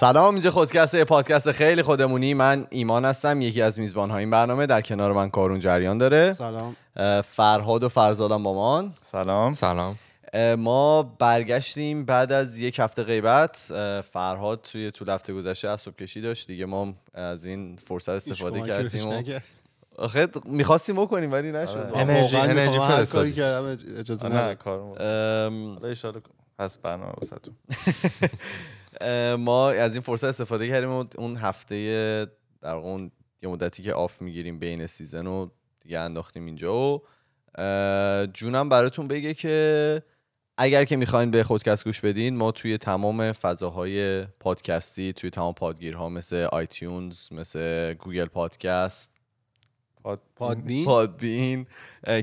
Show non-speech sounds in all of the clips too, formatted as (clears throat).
سلام اینجا خودکسته پادکست خیلی خودمونی. من ایمان هستم یکی از میزبان این برنامه. در کنار من کارون جریان داره. سلام. فرهاد و فرزادم با من سلام. سلام ما برگشتیم بعد از یک هفته غیبت. فرهاد توی طول هفته گذشته اسب کشی داشت دیگه. ما از این فرصت استفاده کردیم و. آخه می‌خواستیم بکنیم ولی نشد. آره. انرژی- انرژی. کاری کردم اجازه نه نداد کارم ام، حالا هست برنامه واسهتون. (laughs) ما از این فرصت استفاده کردیم و اون هفته در اون یه مدتی که off می‌گیریم بین season و دیگه انداختیم اینجا و جونم براتون بگه که اگر که می‌خواین به خودکست گوش بدین ما توی تمام فضاهای پادکستی توی تمام پادگیرها مثل iTunes مثل گوگل پادکست پاد... Podbean؟ Podbean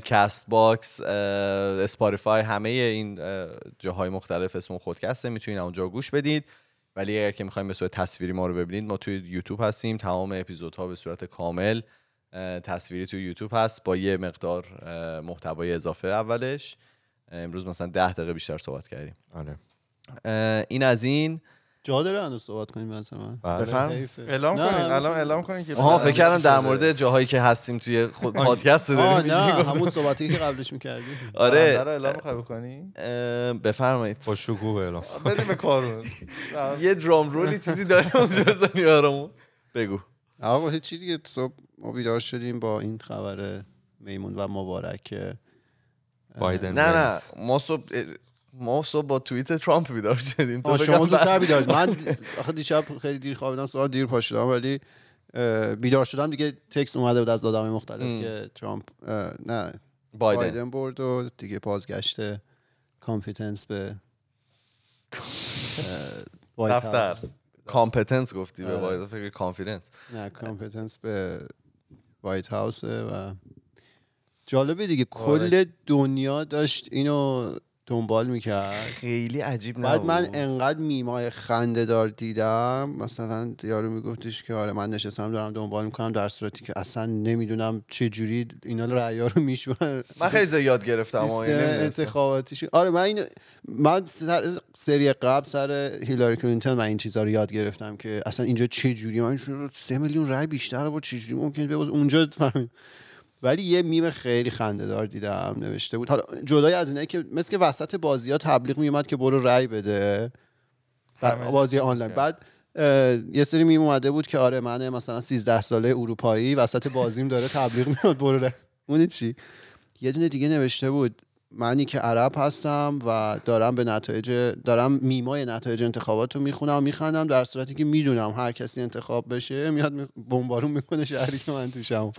Castbox Spotify همه این اه، جاهای مختلف اسم خودکسته. می‌تونید اونجا گوش بدید. ولی اگر که می‌خوایم به صورت تصویری ما رو ببینید ما توی یوتیوب هستیم. تمام اپیزودها به صورت کامل تصویری توی یوتیوب هست با یه مقدار محتوای اضافه اولش. امروز مثلا ده دقیقه بیشتر صحبت کردیم. آره. این از این. جا داره هنوز صحبت کنیم مثلا من بله. بفرم. حیفه. اعلام کنین همون- الان اعلام کنین که آها فکر کردم در. مورد جاهایی که هستیم توی خود پادکست آه داریم نه. همون صحبتی که قبلش می‌کردی (laughs) آره رو اعلام می‌خوای بکنی بفرمایید با شکوه اعلام (laughs) بدیم به کارون (laughs) یه درام رولی چیزی داره اونجا بزنی برامون بگو آقا هیچی دیگه صبح ما بیدار شدیم با این خبر میمون و مبارک که بایدن نه نه. ما صبح ما صبح با توییت ترامپ بیدار شدیم تو شما. زودتر بیدار. من آخه دیشب خیلی دیر خوابیدم صبح دیر پا شدم ولی بیدار شدم دیگه تکس اومده بود از آدمای مختلف ام. که ترامپ نه بایدن بایدن برد و دیگه بازگشت confidence به White دفتر. House. competence گفتی به آره. بایدن فکر confidence نه competence به White House ه و جالبه دیگه آره. کل دنیا داشت اینو دنبال می‌کرد. خیلی عجیب بعد من نبود. انقدر میمای خنده دار دیدم. مثلا یارو میگفتش که آره من نشستم دارم دنبال می‌کنم در صورتی که اصلا نمی‌دونم چه جوری اینا رأیا رو میشورن من خیلی زیاد یاد گرفتم. انتخاباتیش. آره من این من سر سری قبل سر هیلاری کلینتون من این چیزا رو یاد گرفتم که اصلا اینجا چه جوری؟ من شروع- سه میلیون رای بیشتر بود چه جوری؟ ممکنه بباز اونجا فهمید. ولی یه میم خیلی خنده دار دیدم نوشته بود. حالا جدای از اینه که مثل که وسط بازی ها تبلیغ میومد که برو رای بده. بازی آنلاین. بعد یه سری میم اومده بود که آره من مثلا 13 ساله اروپایی وسط بازیم داره تبلیغ میاد برو رای. اون چی؟ یه دونه دیگه نوشته بود منی که عرب هستم و دارم به نتایج دارم میمای نتایج انتخابات رو می‌خونم و میخندم در صورتی که می‌دونم هر کسی انتخاب بشه میاد می- بمبارون می‌کنه شهری که من توشم.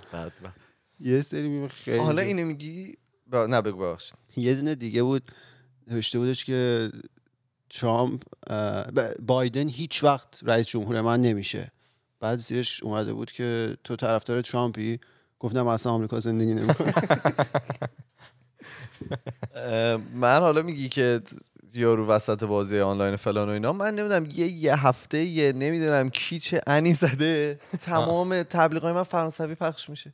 یه سری خیلی. حالا اینو میگی؟ ب- نه بگو ببخشید. یه دونه دیگه بود نوشته بودش که ترامپ بایدن هیچ وقت رئیس جمهور من نمیشه. بعد زیرش اومده بود که تو طرفدار ترامپی؟ گفتم اصلا آمریکا زندگی نمی‌کنه من حالا میگی که یارو وسط بازی آنلاین فلان و اینا من نمی‌دونم یه یه هفته یه نمی‌دونم کی چه انی زده. (laughs) تمام تبلیغای من فرانسوی پخش میشه.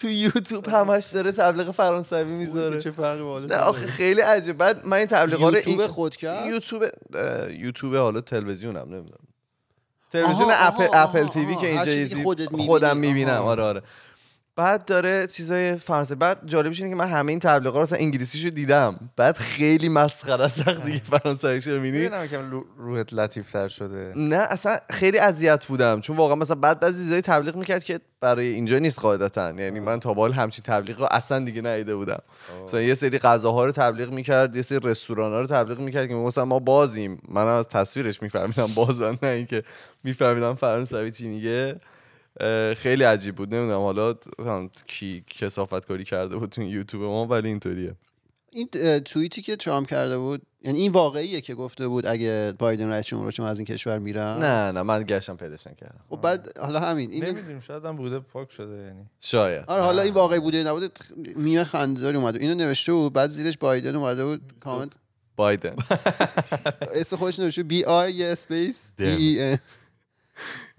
تو یوتیوب همش داره تبلیغ فرانسوی می‌ذاره. چه فرقی بالا نه آخه خیلی عجیب. بعد من این تبلیغا رو یوتیوب خودکست؟ یوتیوب یوتیوب حالا تلویزیونم نمی‌دونم. تلویزیون اپل اپل آها، تیوی که اینجا. خودم می‌بینم. آره آره. بعد داره چیزای فرانسه بعد جالبش اینه که من همه این تبلیغات رو اصلا انگلیسیشو دیدم. بعد خیلی مسخره است وقتی که فرانسویشو می‌بینی. می‌دونم که روحت لطیف تر شده. نه اصلا خیلی اذیت بودم. چون واقعا مثلا بعد بعضی چیزای تبلیغ می‌کرد که برای اینجا نیست قاعدتا. یعنی من تا به حال همچین تبلیغ رو اصلا دیگه ندیده بودم. مثلا یه سری غذاها رو تبلیغ می‌کرد یه سری رستوران ها رو تبلیغ می‌کرد که مثلا ما بازیم. من از تصویرش میفهمیدم بازن نه اینکه میفهمیدم فرانسوی چی میگه. خیلی عجیب بود. نمی‌دونم حالا کی کسافت کاری کرده بود تو یوتیوب ما ولی اینطوریه. این توییتی که ترامپ کرده بود یعنی این واقعیه که گفته بود اگه بایدن رئیس جمهور بشه من از این کشور میرم؟ نه نه من گشتم پیداش نکردم. خب بعد حالا همین این نمی‌دونیم شاید هم بوده پاک شده یعنی. شاید. آره حالا این واقعی بوده نبوده تخ- میم خنده‌داری اومده. اینو نوشته بود بعد زیرش بایدن اومده بود کامنت بایدن. (laughs) اسم خودش نوشته B I space D. ای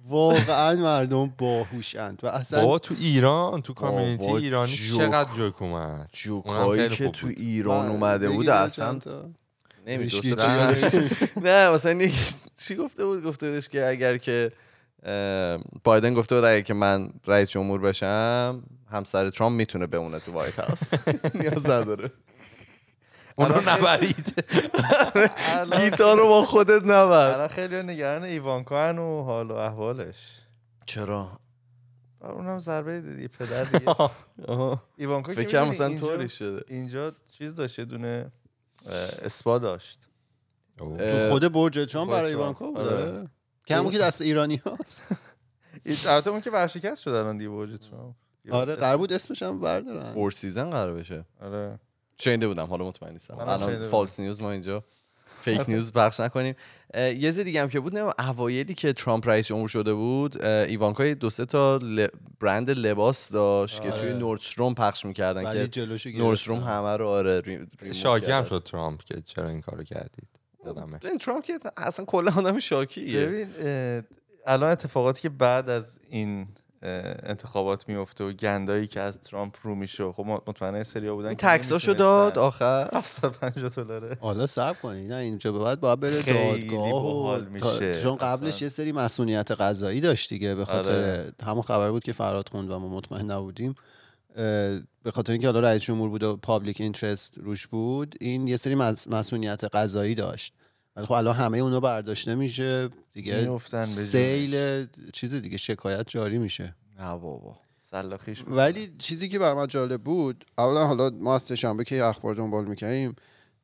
واقعا مردم باهوشند و اصلا بابا تو ایران تو community ایرانی جوک. چقدر جوک اومد؟ جوکایی که تو. ایران من- اومده بود اصلا (laughs) نه مثلا چی گفته بود؟ گفته بودش که اگر که بایدن گفته بود اگر که من رئیس جمهور بشم همسر ترامپ می‌تونه بمونه تو وایت هاوس. (laughs) نیاز نداره. اون رو نبرید. (laughs) گیتار رو با خودت نبر. الان خیلی نگران ایوانکا هن و حال و احوالش. چرا؟ اونم ضربه دیدی پدر دیگه. (laughs) ایوانکا که فکر مثلا طوری شده. اینجا چیز داشت یه دونه اسپا داشت. تو خود برج ترامپ خود برای. ایوانکا بود آره. داره که همون که دست ایرانی هاست. (laughs) البته اون که ورشکست شد الان دیگه برج آره قرار بود اسمش هم بردارن. Four Season قرار بشه. آره. شنیده بودم حالا مطمئن نیستم الان. false news ما اینجا fake news پخش نکنیم یه چیز دیگه هم که بود نه اوایلی که ترامپ رئیس جمهور شده بود ایوانکا یه دو سه تا ل- برند لباس داشت که آره. توی Nordstrom پخش می‌کردن که جلوشو Nordstrom. همه رو آره ری- ریموو شاکی هم. شد ترامپ که چرا این کارو کردید این ترامپ که اصلا کلا آدم شاکیه ببین الان اتفاقاتی که بعد از این انتخابات میفته و گندایی که از ترامپ رو میشه خب مطمئنه سریا بودن تکساشو. داد آخر 750 دلاره حالا صبر کنی نه اینجا به بعد باید بره دادگاه و میشه. چون قبلش اصلا. یه سری مسئولیت قضایی داشت دیگه به خاطر آره. همون خبر بود که فراد خوند و ما مطمئن نبودیم به خاطر اینکه حالا رئیس جمهور بود و پابلیک اینترست روش بود این یه سری مس- مسئولیت قضایی داشت ولی خب الان همه اونو برداشته میشه دیگه. سیل چیز دیگه شکایت جاری میشه. نه بابا سلاخیش ولی چیزی که برای من جالب بود اولا حالا ما از سه‌شنبه که اخبار دنبال می‌کنیم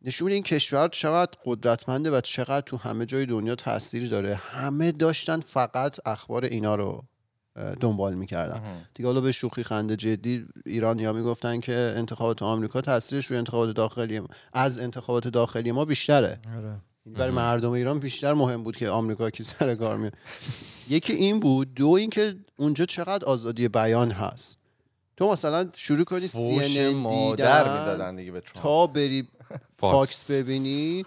نشون این کشور چقدر قدرتمنده و چقدر تو همه جای دنیا تاثیر داره. همه داشتن فقط اخبار اینا رو دنبال می‌کردن. دیگه حالا به شوخی خنده جدی ایرانی ها می‌گفتن که انتخابات آمریکا تاثیرش روی انتخابات داخلی ما از انتخابات داخلی ما بیشتره. این برای مردم ایران بیشتر مهم بود که آمریکا کی سر کار میاد. یکی این بود دو اینکه اونجا چقدر آزادی بیان هست. تو مثلا شروع کنی فوش CNN مادر می‌دادن دیگه به ترامپ. تا بری فاکس. ببینی.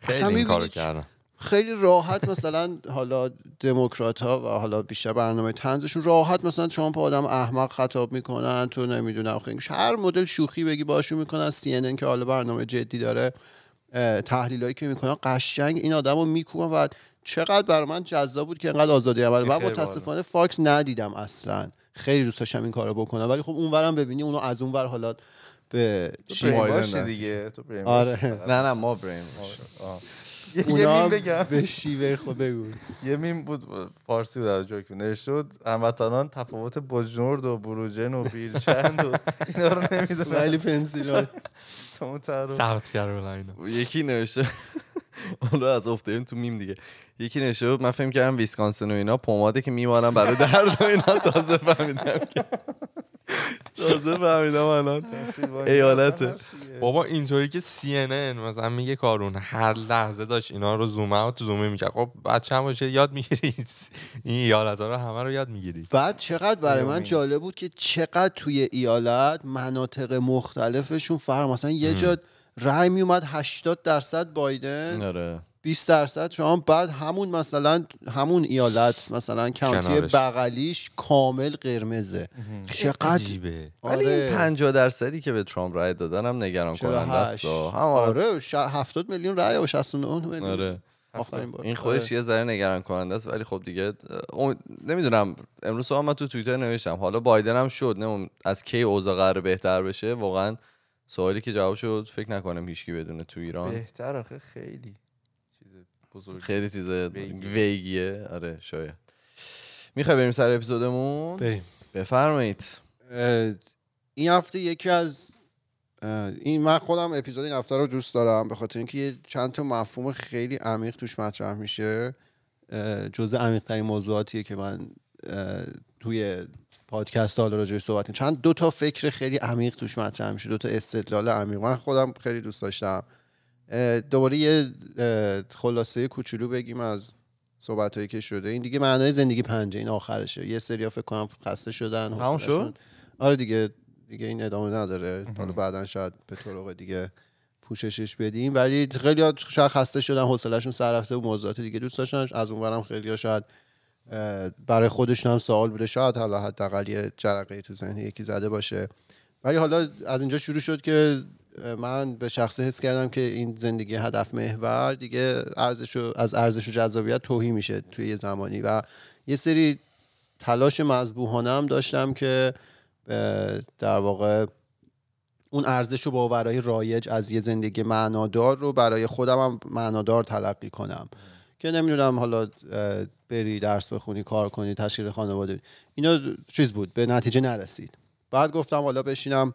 خیلی این کارو کردن. خیلی راحت مثلا حالا دموکرات ها و حالا بیشتر برنامه تنزشون راحت مثلا ترامپ آدم احمق خطاب می‌کنن تو نمی‌دونم خیلی هر مدل شوخی بگی باشون می‌کنن CNN که حالا برنامه جدی داره. تحلیلایی که می‌کنن قشنگ این آدم رو میکوبن و چقدر برای من جذاب بود که انقدر آزادی عمل من متاسفانه فاکس ندیدم اصلا. خیلی دوست داشتم این کارو بکنم. ولی خب اونورم ببینی اونو از اونور حالا به تو. دیگه. تو آره. (laughs) نه نه ما بریم آه. یه- بگم. به شیوه خود بگو. یه میم بود فارسی بود از جوک. نوشته بود هموطنان تفاوت بجنورد و بروجن و بیرجند و (laughs) اینا رو نمی‌دونن ولی پنسیلوانیا (laughs) اون تعارف. ساوت کرولاینا یکی نوشته حالا از افتادیم تو میم دیگه. یکی نوشته بود من فکر کردم ویسکانسن و اینا پماده که میمارن برای درد و اینا. تازه فهمیدم که تازه فهمیدم الان. ایالته. بابا اینطوری که CNN مثلا میگه کارون هر لحظه داشت اینا رو زوم اوت تو زوم می‌کرد. خب بچه هم باشه یاد می‌گیری. این ایالت ها رو همه رو یاد می‌گیری. بعد چقدر برای من. جالب بود که چقدر توی ایالت مناطق مختلفشون فرق مثلا یه جا رای میومد 80 درصد بایدن. آره. 20 درصد. شما بعد همون مثلا همون ایالت مثلا کانتی. بغلیش کامل قرمزه. چقدر؟ عجیبه. ولی آره. این 50 درصدی که به ترامپ رای دادن هم نگران کننده است. 48 هم آره. آره ش- 70 میلیون رای و 69 میلیون. آره. این خودش آره. یه ذره نگران کننده است ولی خب دیگه اون- نمی‌دونم. امروز صبح من تو توییتر نوشتم. حالا بایدن هم شد. نه از کی اوضاع قرار بهتر بشه؟ واقعا سوالی که جواب شد فکر نکنم هیچکی بدونه تو ایران. بهتر آخه خیلی. بزرگ خیلی چیز ویگیه. آره شاید. می‌خوای بریم سر اپیزودمون؟ بریم. بفرمایید. این هفته یکی از این من خودم اپیزود این هفته رو دوست دارم به خاطر اینکه یه چند تا مفهوم خیلی عمیق توش مطرح میشه. جزء عمیق ترین موضوعاتیه که من توی پادکست حالا راجعش صحبت کنم. چند دو تا فکر خیلی عمیق توش مطرح میشه دو تا استدلال عمیق. من خودم خیلی دوست داشتم. دوباره یه خلاصه کوچولو بگیم از صحبت هایی که شده. این دیگه معنای زندگی پنجه این آخرشه. یه سری فکر کنم خسته شدن تمام شد؟ آره دیگه دیگه این ادامه نداره. حالا بعدا شاید به طرق دیگه پوششش بدیم. ولی خیلی شاید خسته شدن حوصلهشون سر رفته و موضوعات دیگه دوست داشتن. از اونورم خیلی شاید برای خودشون هم سوال بوده. شاید حالا حداقل یه جرقه تو ذهن یکی زده باشه. ولی حالا از اینجا شروع شد که من به شخصه حس کردم که این زندگی هدف محور دیگه ارزش از ارزش و جذابیت توهی میشه توی یه زمانی و یه سری تلاش مذبوحانه هم داشتم که در واقع اون ارزش و باورهای رایج از یه زندگی معنادار رو برای خودم هم معنادار تلقی کنم که نمی‌دونم حالا بری درس بخونی کار کنی تشکیل خانواده. اینا چیز بود به نتیجه نرسید بعد گفتم حالا بشینم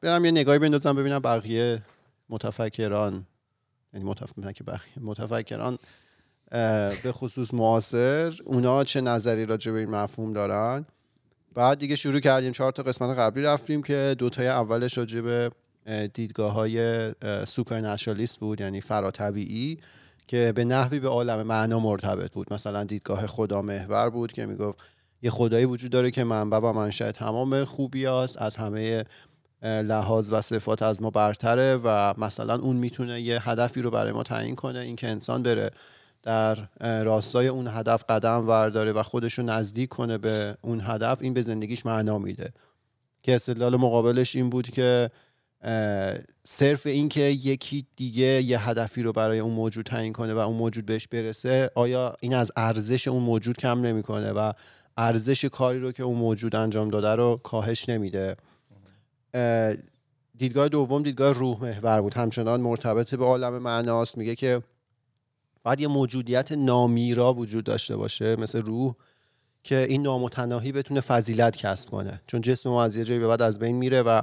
برم یه نگاهی بندازم ببینم بقیه متفکران یعنی متفکران به خصوص معاصر اونا چه نظری راجع به این مفهوم دارن؟ بعد دیگه شروع کردیم. چهار تا قسمت قبلی رفتیم که دوتای اولش راجع به دیدگاه های سوپرنچرالیست بود یعنی فراتبیعی که به نحوی به عالم معنا مرتبط بود. مثلا دیدگاه خدا محور بود که می‌گفت یه خدایی وجود داره که منبع و منشأ تمام خوبی هست از همه لحاظ و صفات از ما برتره و مثلا اون می‌تونه یه هدفی رو برای ما تعیین کنه اینکه انسان بره در راستای اون هدف قدم ورداره و خودش رو نزدیک کنه به اون هدف این به زندگیش معنا میده. که استدلال مقابلش این بود که صرف این که یکی دیگه یه هدفی رو برای اون موجود تعیین کنه و اون موجود بهش برسه آیا این از ارزش اون موجود کم نمی‌کنه و ارزش کاری رو که اون موجود انجام داده رو کاهش نمیده. اه، دیدگاه دوم دیدگاه روح محور بود. همچنان مرتبط به عالم معناست. میگه که باید یه موجودیت نامیرا وجود داشته باشه مثل روح که این نامتناهی بتونه فضیلت کسب کنه. چون جسم ما از یه جایی به بعد از بین میره و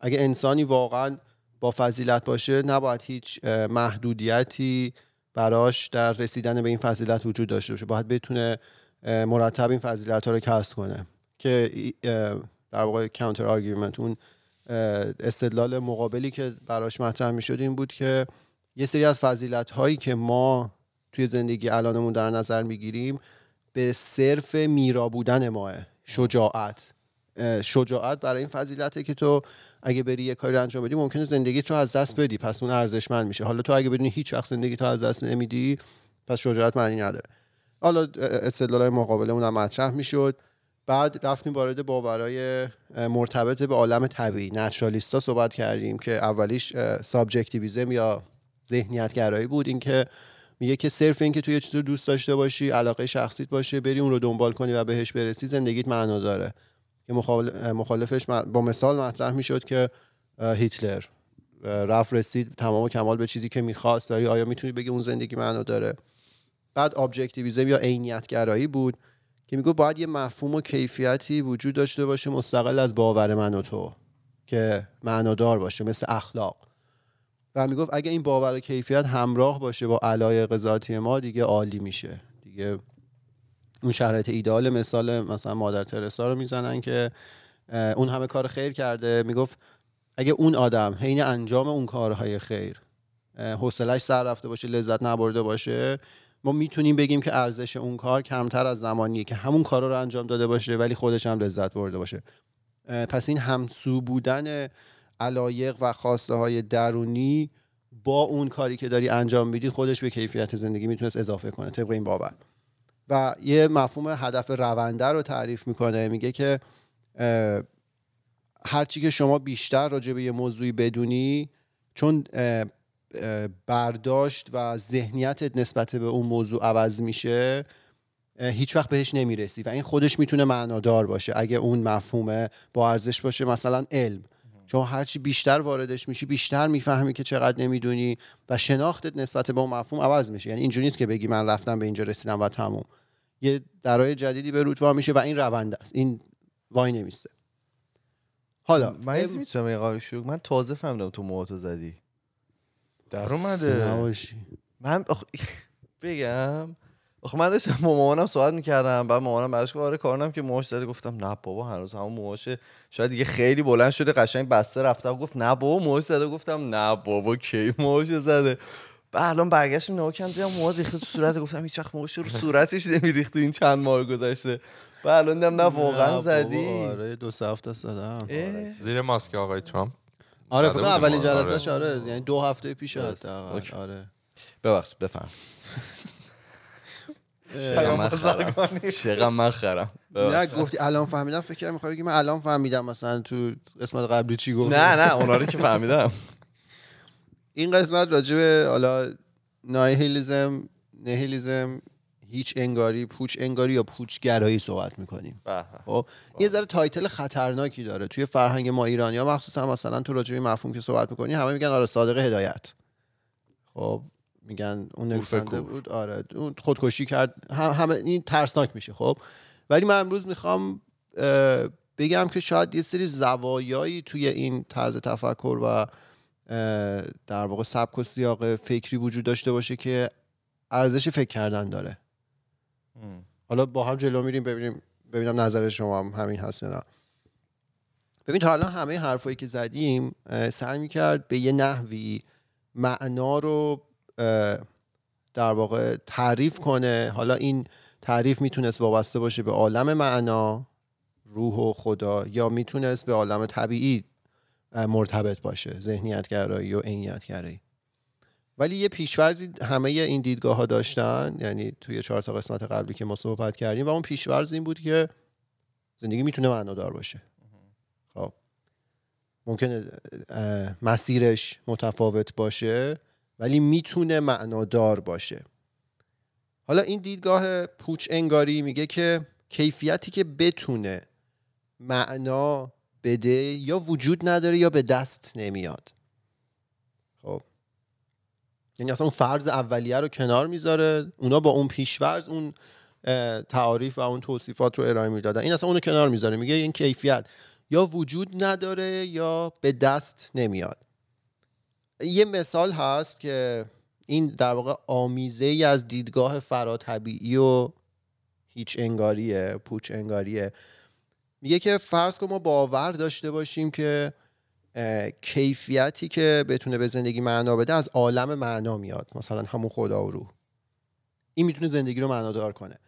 اگه انسانی واقعا با فضیلت باشه نباید هیچ محدودیتی براش در رسیدن به این فضیلت وجود داشته باشه. باید بتونه مرتب این فضیلت ها رو کسب کنه. که در واقع counter argument اون استدلال مقابلی که براش مطرح می‌شد این بود که یه سری از فضیلت هایی که ما توی زندگی الانمون در نظر می‌گیریم به صرف میرا بودن ماست. شجاعت. شجاعت برای این فضیلته که تو اگه بری یه کاری انجام بدی ممکنه زندگیت رو از دست بدی. پس اون ارزشمند میشه. حالا تو اگه بدونی هیچ وقت زندگی تو از دست نمیدی پس شجاعت معنی نداره. حالا استدلال مقابل اونم مطرح می‌شد. بعد رفتیم وارد باورای مرتبط به عالم طبیعی naturalist ا صحبت کردیم که اولیش subjectivism یا ذهنیت گرایی بود. اینکه میگه که صرف اینکه تو یه چیزی رو دوست داشته باشی علاقه شخصیت باشه بری اون رو دنبال کنی و بهش برسی زندگیت معنا داره. که مخال- مخالفش با مثال مطرح می‌شد که هیتلر رفت رسید تمام و کمال به چیزی که می‌خواست. ولی آیا می‌تونی بگی اون زندگی معنا داره؟ بعد objectivism یا عینیت گرایی بود که میگه باید یه مفهوم و کیفیتی وجود داشته باشه مستقل از باور من و تو که معنادار باشه مثل اخلاق. و می‌گفت اگه این باور و کیفیت همراه باشه با علایق ذاتی ما دیگه عالی میشه. دیگه اون شرایط ایدئال مثال مثلا مادر ترسا رو می‌زنن که اون همه کار خیر کرده. می‌گفت اگه اون آدم حین انجام اون کارهای خیر حوصلش سر رفته باشه لذت نبرده باشه ما می‌تونیم بگیم که ارزش اون کار کمتر از زمانیه که همون کارا رو انجام داده باشه ولی خودش هم لذت برده باشه. پس این همسو بودن علایق و خواسته های درونی با اون کاری که داری انجام میدی خودش به کیفیت زندگی می‌تونست اضافه کنه طبق این باور. و یه مفهوم هدف رونده رو تعریف می‌کنه میگه که هرچی که شما بیشتر راجع به یه موضوعی بدونی چون برداشت و ذهنیتت نسبت به اون موضوع عوض میشه هیچ وقت بهش نمی‌رسی و این خودش می‌تونه معنادار باشه. اگه اون مفهومه با ارزش باشه مثلا علم. چون هرچی بیشتر واردش میشی بیشتر می‌فهمی که چقدر نمی‌دونی و شناختت نسبت به اون مفهوم عوض میشه. یعنی اینجوری نیست که بگی من رفتم به اینجا رسیدم و تموم. یه درای جدیدی به رود وا میشه و این رونده است. این وای نمیسته. حالا من می‌تونم یه قابل شروع من تازه فهمیدم تو موهاتو زدی. در خسته اومده. نباشی. من آخ... (laughs) بگم. آخه من داشتم با مامانم صحبت می‌کردم بعد مامانم براش گفت آره کارنم که موهاش زده. گفتم نه بابا هنوز همون موهاشه شاید دیگه خیلی بلند شده قشنگ بسته رفته گفت نه بابا موهاش زده. گفتم نه بابا کی موهاش زده؟ بعد الان برگشتم نگاه کردم دیدم موها ریخته تو صورت گفتم هیچ وقت موهاش رو صورتش نمیریخت تو این چند ماه گذشته. بعد الان دیدم نه واقعا زدی. آره دو سه هفته زدم. اه. زیر ماسک آقای ترامپ. آره فکر بودیم اولین ما، آره. آره یعنی دو هفته پیش. حداقل. اوکی. آره ببخشید بفهم (laughs) چقدر من خرم نه گفتی الان فهمیدم فکر کردم می‌خوای بگی من الان فهمیدم مثلا تو قسمت قبلی چی گفت نه نه اونا رو که فهمیدم این قسمت راجع به حالا nihilism نهیلیزم هیچ انگاری پوچ انگاری یا پوچ گرایی صحبت می‌کنیم. خب یه ذره title خطرناکی داره توی فرهنگ ما ایرانی ها. مخصوصا مثلا تو راجع به این مفهوم که صحبت می‌کنی همه میگن آره صادق هدایت. خب میگن اون نویسنده بود آره اون خودکشی کرد. هم همه این ترسناک میشه خب. ولی من امروز می‌خوام بگم که شاید یه سری زوایایی توی این طرز تفکر و در واقع سبک و سیاق فکری وجود داشته باشه که ارزش فکر کردن داره. حالا با هم جلو میریم ببینیم ببینم نظر شما هم همین هست نه. ببین تا الان همه حرفایی که زدیم سعی می‌کرد به یه نحوی معنا رو در واقع تعریف کنه. حالا این تعریف می‌تونست وابسته باشه به عالم معنا روح و خدا یا می‌تونست به عالم طبیعی مرتبط باشه ذهنیت گرایی و عینیت گرایی ولی یه پیشورزی همه این دیدگاه ها داشتن یعنی توی چهار تا قسمت قبلی که ما صحبت کردیم و اون پیشورز این بود که زندگی می‌تونه معنادار باشه. خب. ممکنه مسیرش متفاوت باشه ولی می‌تونه معنادار باشه. حالا این دیدگاه پوچ انگاری میگه که کیفیتی که بتونه معنا بده یا وجود نداره یا به دست نمیاد. خب. یعنی اصلا اون فرض اولیه رو کنار می‌ذاره اونا با اون پیشورز اون تعاریف و اون توصیفات رو ارائه می‌دادن. این اصلا اونو کنار می‌ذاره میگه این کیفیت. یا وجود نداره یا به دست نمیاد. یه مثال هست که این در واقع آمیزه ای از دیدگاه فراتبیعی و هیچ انگاریه پوچ انگاریه. میگه که فرض کن ما باور داشته باشیم که کیفیتی که بتونه به زندگی معنا بده از عالم معنا میاد. مثلا همون خدا و روح. این می‌تونه زندگی رو معنادار کنه.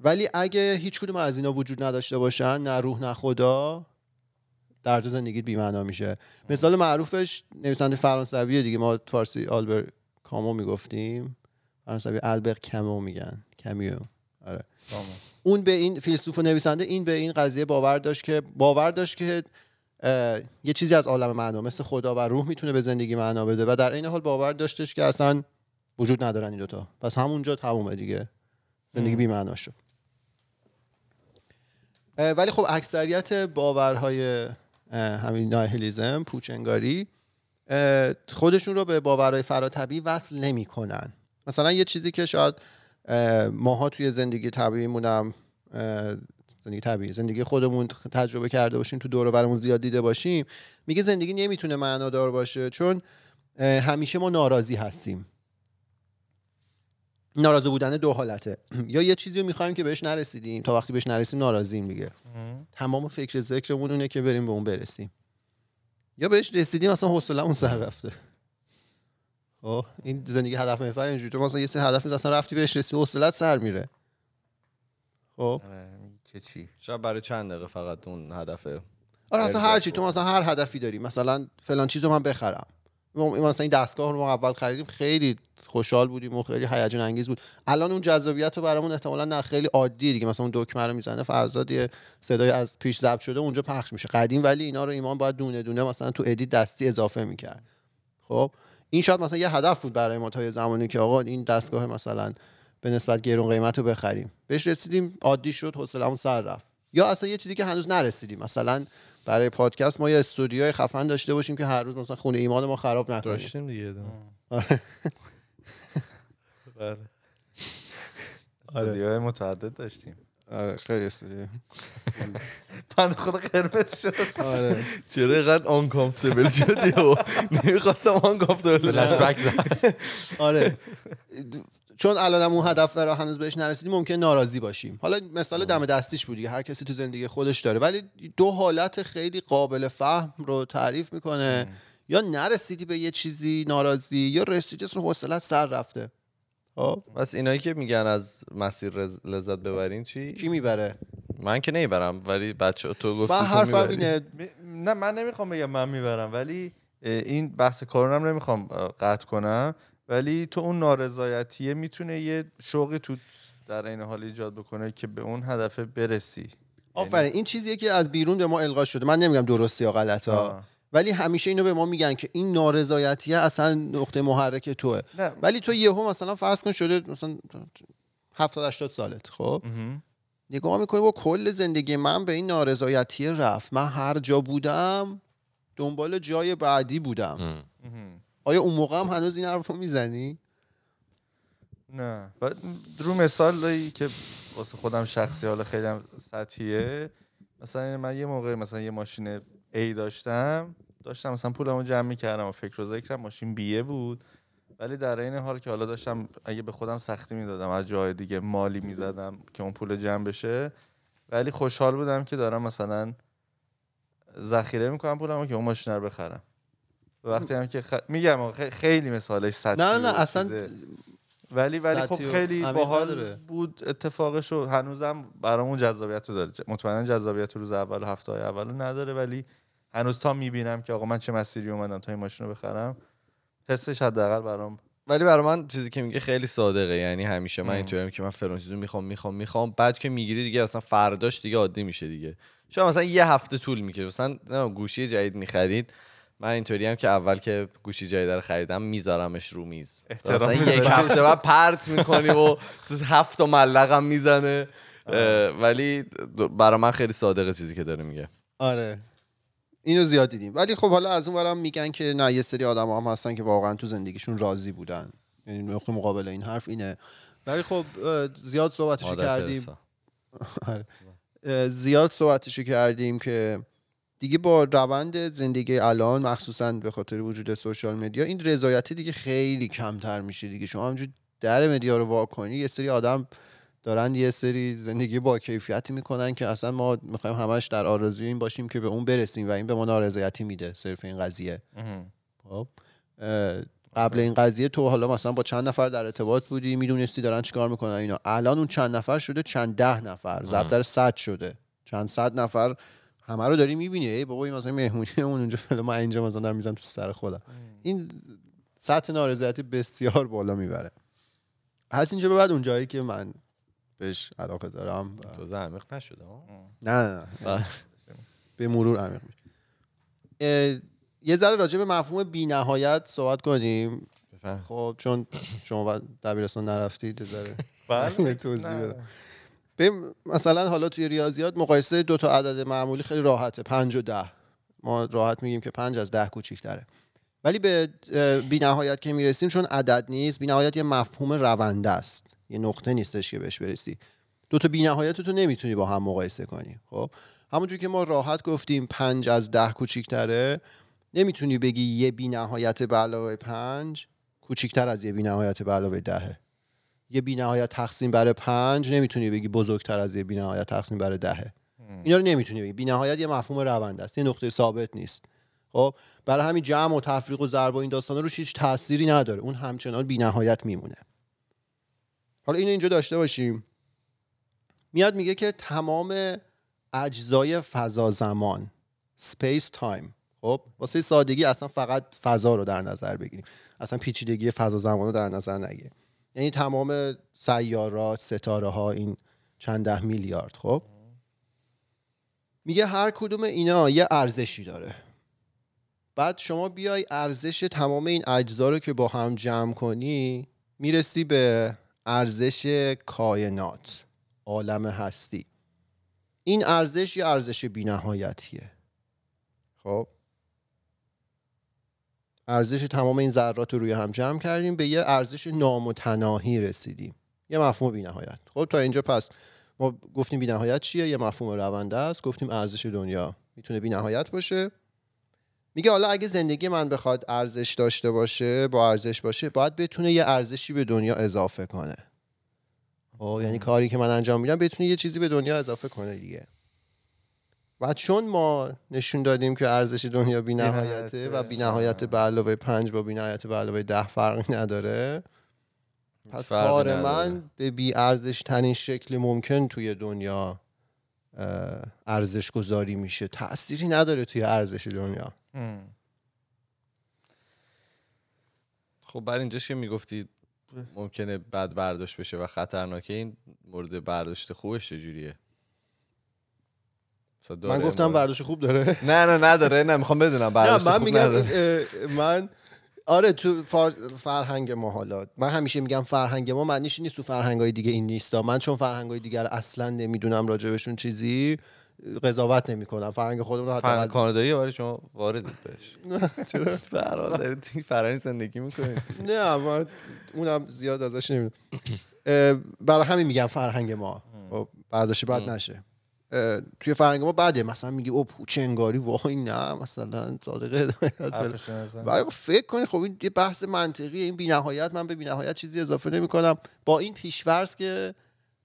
ولی اگه هیچ کدوم از اینا وجود نداشته باشن نه روح نه خدا در تو زندگیت بی‌معنا میشه. مثال معروفش نویسنده فرانسویه دیگه. ما فارسی آلبر کامو می‌گفتیم. فرانسوی البر کامو میگن. کامیو آره. تمام. اون به این فیلسوف و نویسنده این به این قضیه باور داشت که باور داشت که یه چیزی از عالم معنا مثل خدا و روح می‌تونه به زندگی معنا بده و در این حال باور داشتش که اصلا وجود ندارن این دوتا پس همونجا تمومه دیگه. زندگی بی معنا شد ولی خب اکثریت باورهای همین ناهلیزم پوچنگاری خودشون رو به باورهای فراتبی وصل نمی‌کنن. مثلا یه چیزی که شاید اه، ماها توی زندگی طبیعیمون هم اه، زندگی طبیعی. زندگی خودمون تجربه کرده باشیم تو دور و برمون زیاد دیده باشیم میگه زندگی نمی‌تونه معنادار باشه چون همیشه ما ناراضی هستیم. ناراضی بودن دو حالته. (clears throat) یا یه چیزی رو می‌خوایم که بهش نرسیدیم تا وقتی بهش نرسیم ناراضیم دیگه. تمام فکر ذکرمون اونه که بریم به اون برسیم. یا بهش رسیدیم اصلا حوصله‌مون سر رفته. خب این زندگی هدف محور اینجوری. تو مثلا یه سری هدف نیست اصلا رفتی بهش رسیدی حوصلت سر میره. خب. آره، که چی؟ شاید برای چند دقیقه فقط اون هدفه آره اصلا هر چی تو. مثلا هر هدفی داری مثلا فلان چیزو من بخرم. ما- مثلا این دستگاه رو ما اول خریدیم خیلی خوشحال بودیم و خیلی هیجان انگیز بود. الان اون جذابیت رو برامون احتمالا نه خیلی عادیه دیگه. مثلا اون دکمه رو می‌زنه فرزاد یه صدای از پیش ضبط شده اونجا پخش میشه. قدیم ولی اینا رو ایمان باید دونه دونه مثلا تو ادیت دستی اضافه می‌کرد. خب؟ این شاید مثلا یه هدف بود برای ما تا یه زمانی که آقا این دستگاه مثلا به نسبت گرون قیمت رو بخریم. بهش رسیدیم عادی شد حوصله‌مون سر رفت. یا اصلا یه چیزی که هنوز نرسیدیم مثلا برای پادکست ما یه استودیوی خفن داشته باشیم که هر روز مثلا خونه ایمان ما خراب نکنیم داشتیم دیگه. بله. آره. استودیوهای متعدد داشتیم. آره خیلی استودیو. بند خود قرمز شد آره. چرا اینقدر آن کامفتبل شدی؟ و نمی‌خواستم آن فلش کامفتبل بک زد آره. چون الان اون هدف را هنوز بهش نرسیدیم ممکن ناراضی باشیم. حالا مثال دم دستیش بود دیگه. هر کسی تو زندگی خودش داره. ولی دو حالت خیلی قابل فهم رو تعریف می‌کنه. یا نرسیدی به یه چیزی ناراضی یا رسیدی اصلا حوصلت سر رفته. خب؟ بس اینایی که میگن از مسیر لذت ببرین چی؟ کی می‌بره؟ من که نمی‌برم ولی بچه تو گفتی من تو حرفم. اینه. نه من نمی‌خوام بگم من می‌برم ولی این بحث کرونا هم نمی‌خوام قطع کنم. ولی تو اون نارضایتیه می‌تونه یه شوقی تو در این حال ایجاد بکنه که به اون هدف برسی آفرین این چیزیه که از بیرون به ما القا شده من نمیگم درسته یا غلط ها. ولی همیشه اینو به ما میگن که این نارضایتیه اصلا نقطه محرک توه نه. ولی تو یهو مثلا فرض کن شده مثلا 70 80 سالت خب. نگاه می‌کنی با کل زندگی من به این نارضایتی رفت من هر جا بودم دنبال جای بعدی بودم. آیا اون موقع هم هنوز این حرف رو می‌زنی؟ نه. رو مثالی که واسه خودم شخصی حالا خیلی هم سطحیه. مثلا من یه موقع مثلا یه ماشین A داشتم داشتم مثلا پولمو جمع می‌کردم و فکر و ذکرم ماشین بیه بود. ولی در این حال که حالا داشتم اگه به خودم سختی می‌دادم از جای دیگه مالی می‌زدم که اون پول جمع بشه. ولی خوشحال بودم که دارم مثلا ذخیره می‌کنم پولمو که اون ماشین رو بخرم. وقتی هم که خ... میگم خیلی مثالش سطحی نه نه اصلا چیزه. ولی ولی خب خیلی باحال. بود اتفاقش و هنوزم برامون جذابیت رو داره مطمئنا جذابیت روز اول و هفته های اول رو نداره ولی هنوز تا می‌بینم که آقا من چه مسیری اومدم تا این ماشین رو بخرم حسش حداقل برام ولی برای من چیزی که میگه خیلی صادقه یعنی همیشه من. اینطوریم که من فلان چیزو می‌خوام می‌خوام می‌خوام بعد که می‌گیری دیگه اصلا فرداش دیگه عادی میشه دیگه شاید مثلا یه هفته طول می‌کشه مثلا نه، گوشی جدید می‌خرید من اینطوری هم که اول که گوشی جدید رو خریدم میذارمش رو میز. احترام مثلا. یک هفته بعد پرت می‌کنی و هفت تا ملقم می‌زنه. ولی برای من خیلی صادقه چیزی که داره میگه. آره. اینو زیاد دیدیم. ولی خب حالا از اون برم میگن که نه یه سری آدم هم هستن که واقعا تو زندگیشون راضی بودن. یعنی نقطه مقابل این حرف اینه. ولی خب زیاد صحبتشو کردیم. (laughs) آره. زیاد صحبتشو کردیم که دیگه با روند زندگی الان مخصوصا به خاطر وجود سوشال مدیا این رضایتی دیگه خیلی کمتر میشه دیگه. شما همجور در مدیا رو وا کنی یه سری آدم دارن یه سری زندگی با کیفیتی می‌کنن که اصلا ما می‌خوایم همش در آرزوی این باشیم که به اون برسیم و این به ما نارضایتی میده صرف این قضیه. خب قبل این قضیه تو حالا مثلا با چند نفر در ارتباط بودی می‌دونستی دارن چیکار می‌کنن اینا. الان اون چند نفر شده چند ده نفر ضرب در صد شده. چند صد نفر همه رو داری می‌بینی؟ ای بابا این مثلا مهمونی اون اونجا فلان من اینجا مثلا دارم می‌زنم تو سر خودم. این سطح نارضایتی بسیار بالا می‌بره. هست اینجا به بعد اون جایی که من بهش علاقه دارم و- تو عمیق نشده ها؟ نه نه نه. بله. به مرور عمیق میشه. یه ذره راجع به مفهوم بینهایت صحبت کنیم. خب چون شما دبیرستان نرفتید یه ذره بله. (laughs) توضیح. بدم. به مثلا حالا توی ریاضیات مقایسه دو تا عدد معمولی خیلی راحته. پنج و ده. ما راحت میگیم که پنج از ده کوچیک‌تره. ولی به بینهایت که می‌رسیم چون عدد نیست بینهایت یه مفهوم رونده است. یه نقطه نیستش که بهش برسی. دو تا بینهایت رو تو نمی‌تونی با هم مقایسه کنی خب؟ همونجور که ما راحت گفتیم پنج از ده کوچیک‌تره نمی‌تونی بگی یه بینهایت به علاوه پنج کوچیکتر از یه بینهایت به علاوه دهه. یه بینهایت تقسیم بر پنج نمی‌تونی بگی بزرگتر از یه بینهایت تقسیم بر دهه. اینا رو نمی‌تونی بگی. بینهایت یه مفهوم روند است یه نقطه ثابت نیست. خب برای همین جمع و تفریق و ضرب و این داستانا روش هیچ تأثیری نداره. اون همچنان بینهایت میمونه. حالا اینو اینجا داشته باشیم. میاد میگه که تمام اجزای فضا زمان space time خب واسه سادگی اصلا فقط فضا رو در نظر بگیریم. اصلا پیچیدگی فضا زمان رو در نظر نگیریم. یعنی تمام سیارات ستاره ها این چند ده میلیارد خب؟ میگه هر کدوم اینا یه ارزشی داره. بعد شما بیای ارزش تمام این اجزا رو که با هم جمع کنی می‌رسی به ارزش کائنات عالم هستی. این ارزش یه ارزش بینهایتیه. خب؟ ارزش تمام این ذرات رو روی هم جمع کردیم به یه ارزش نامتناهی رسیدیم. یه مفهوم بینهایت. خب تا اینجا پس ما گفتیم بینهایت چیه؟ یه مفهوم رونده است. گفتیم ارزش دنیا. می‌تونه بینهایت باشه. میگه حالا اگه زندگی من بخواد ارزش داشته باشه با ارزش باشه باید بتونه یه ارزشی به دنیا اضافه کنه. خب یعنی کاری که من انجام میدم بتونه یه چیزی به دنیا اضافه کنه دیگه. و چون ما نشون دادیم که ارزش دنیا بینهایته بی‌نهایته. و بینهایت به علاوه پنج با بینهایت به علاوه ده فرقی نداره پس کار نداره. من به بی ارزش ترین شکل ممکن توی دنیا ارزش گذاری میشه تأثیری نداره توی ارزش دنیا. خب بر اینجاش که می‌گفتی ممکنه بد برداشت بشه و خطرناکه این مورد برداشت خوبش چجوریه من گفتم برداشت خوب داره. نه نه نداره. نه می‌خوام بدونم برداشت من خوب میگم نداره. من آره تو فار... فرهنگ ما حالا. من همیشه میگم فرهنگ ما معنیش نیست تو فرهنگ های دیگه این نیستا. من چون فرهنگ های دیگر اصلا نمی‌دونم راجبشون چیزی قضاوت نمی‌کنم. فرهنگ خودمون رو فرهنگ کانادایی برای شما وارد بهش. (laughs) چرا؟ فرهنگ دارید توی فرهنگ زندگی می‌کنید. (laughs) نه من اونم زیاد ازش نمی‌دونم. برای همین میگم فرهنگ ما. خب، برداشت بد نشه. توی فرهنگ ما بده مثلا میگی او پوچه انگاری. وای نه مثلا صادقه. ولی فکر کنی خب این یه بحث منطقی. این بی‌نهایت من به بی‌نهایت چیزی اضافه نمی‌کنم. با این پیش‌فرض که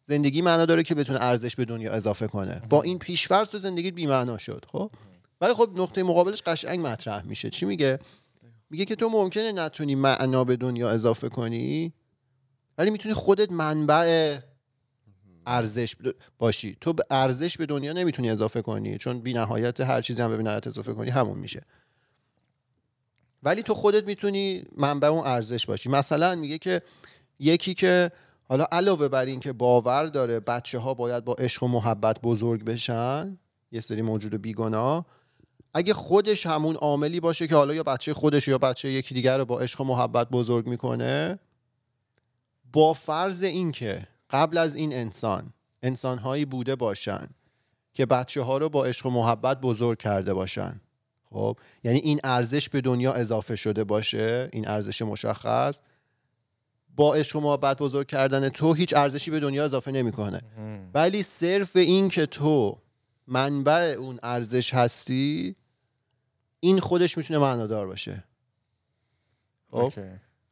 زندگی معنا داره که بتونه ارزش به دنیا اضافه کنه. با این پیش‌فرض تو زندگیت بی‌معنا شد خب؟ ولی خب نقطه مقابلش قشنگ مطرح میشه. چی میگه؟ میگه که تو ممکنه نتونی معنا به دنیا اضافه کنی ولی می‌تونی خودت منبع ارزش باشی. تو به ارزش به دنیا نمی‌تونی اضافه کنی چون بی‌نهایت هر چیزی هم به بی‌نهایت اضافه کنی همون میشه. ولی تو خودت می‌تونی منبع اون ارزش باشی. مثلا میگه که یکی که حالا علاوه بر این که باور داره بچه ها باید با عشق و محبت بزرگ بشن یه سری موجود بیگناه اگه خودش همون عاملی باشه که حالا یا بچه خودش یا بچه یکی دیگر رو با عشق و محبت بزرگ می‌کنه با فرض این که قبل از این انسان انسانهایی بوده باشن که بچه ها رو با عشق و محبت بزرگ کرده باشن. خب؟ یعنی این ارزش به دنیا اضافه شده باشه این ارزش مشخص. با عشق و محبت بزرگ کردن تو هیچ ارزشی به دنیا اضافه نمی‌کنه. ولی صرف این که تو منبع اون ارزش هستی این خودش می‌تونه معنادار باشه. خب.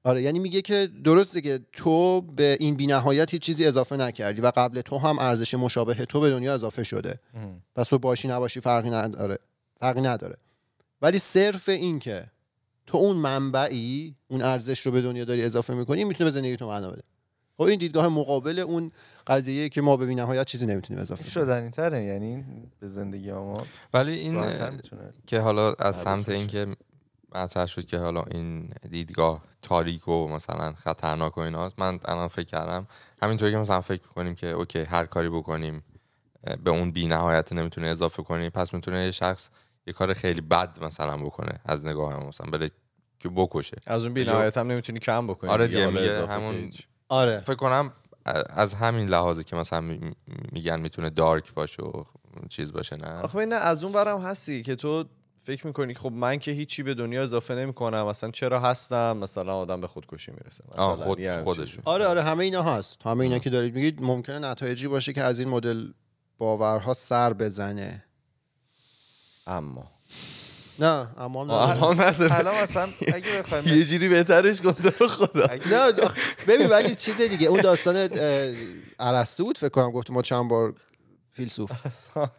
آره یعنی میگه که درسته که تو به این بینهایت هیچ چیزی اضافه نکردی و قبل تو هم ارزش مشابه تو به دنیا اضافه شده. ام. پس تو باشی نباشی فرقی نداره فرقی نداره. ولی صرف این که تو اون منبعی اون ارزش رو به دنیا داری اضافه می‌کنی می‌تونه به زندگی تو معنا بده. خب این دیدگاه مقابل اون قضیه که ما به نهایت چیزی نمی‌تونیم اضافه کنیم. شدنی تره یعنی به زندگی ما ولی این که حالا از مربوط سمت بشه. اینکه مطرح شد که حالا این دیدگاه تاریک و مثلا خطرناک و ایناست. من الان فکر کردم همینطوری که مثلا فکر کنیم که اوکی هر کاری بکنیم به اون بی نهایت نمی‌تونه اضافه کنیم پس می‌تونه یه شخص یه کار خیلی بد مثلا بکنه از نگاه هم مثلا بله که بکشه. از اون بی‌نهایت هم نمی‌تونی کم بکنی آره دیگه، میگه همون-. آره. فکر کنم از همین لحاظه که مثلا می- میگن می‌تونه دارک باشه و چیز باشه نه؟ آخه نه از اون ورم هستی که تو فکر می‌کنی خب من که هیچی به دنیا اضافه نمی‌کنم مثلا چرا هستم؟ مثلا آدم به خودکشی می‌رسه. مثلا خود- خودشون. آره آره همه اینا هست. همه اینا که دارید میگید ممکنه نتایجی باشه که از این مدل باورها سر بزنه. اما. نه اما هم نداره. الان مثلا اگه بخوایم (laughs) یه جوری بهترش کن تو خدا. نه ببین ولی چیز دیگه اون داستان ارسطو بود فکر کنم گفت ما چند بار فیلسوف.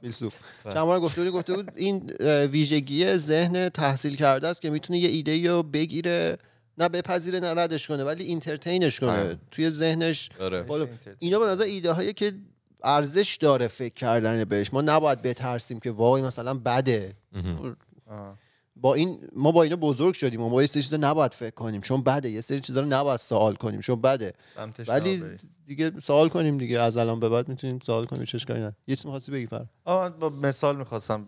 فیلسوف. چند بار گفته بود گفته بود این ویژگی ذهن تحصیل کرده است که می‌تونه یه ایده رو بگیره نه بپذیره نه ردش کنه ولی اینترتینش کنه. آره. توی ذهنش آره. بالا- اینا به نظر ایده هایی که ارزش داره فکر کردن بهش. ما نباید بترسیم که وای مثلا بده. آه. با این ما با اینا بزرگ شدیم و ما یه سری چیزا نباید فکر کنیم چون بده. یه سری چیزا رو نباید سوال کنیم چون بده. ولی. دیگه سوال کنیم دیگه. از الان به بعد می‌تونیم سوال کنیم چه اشکالی نداره. یه چیز می‌خواستی بگی فر با مثال می‌خواستم.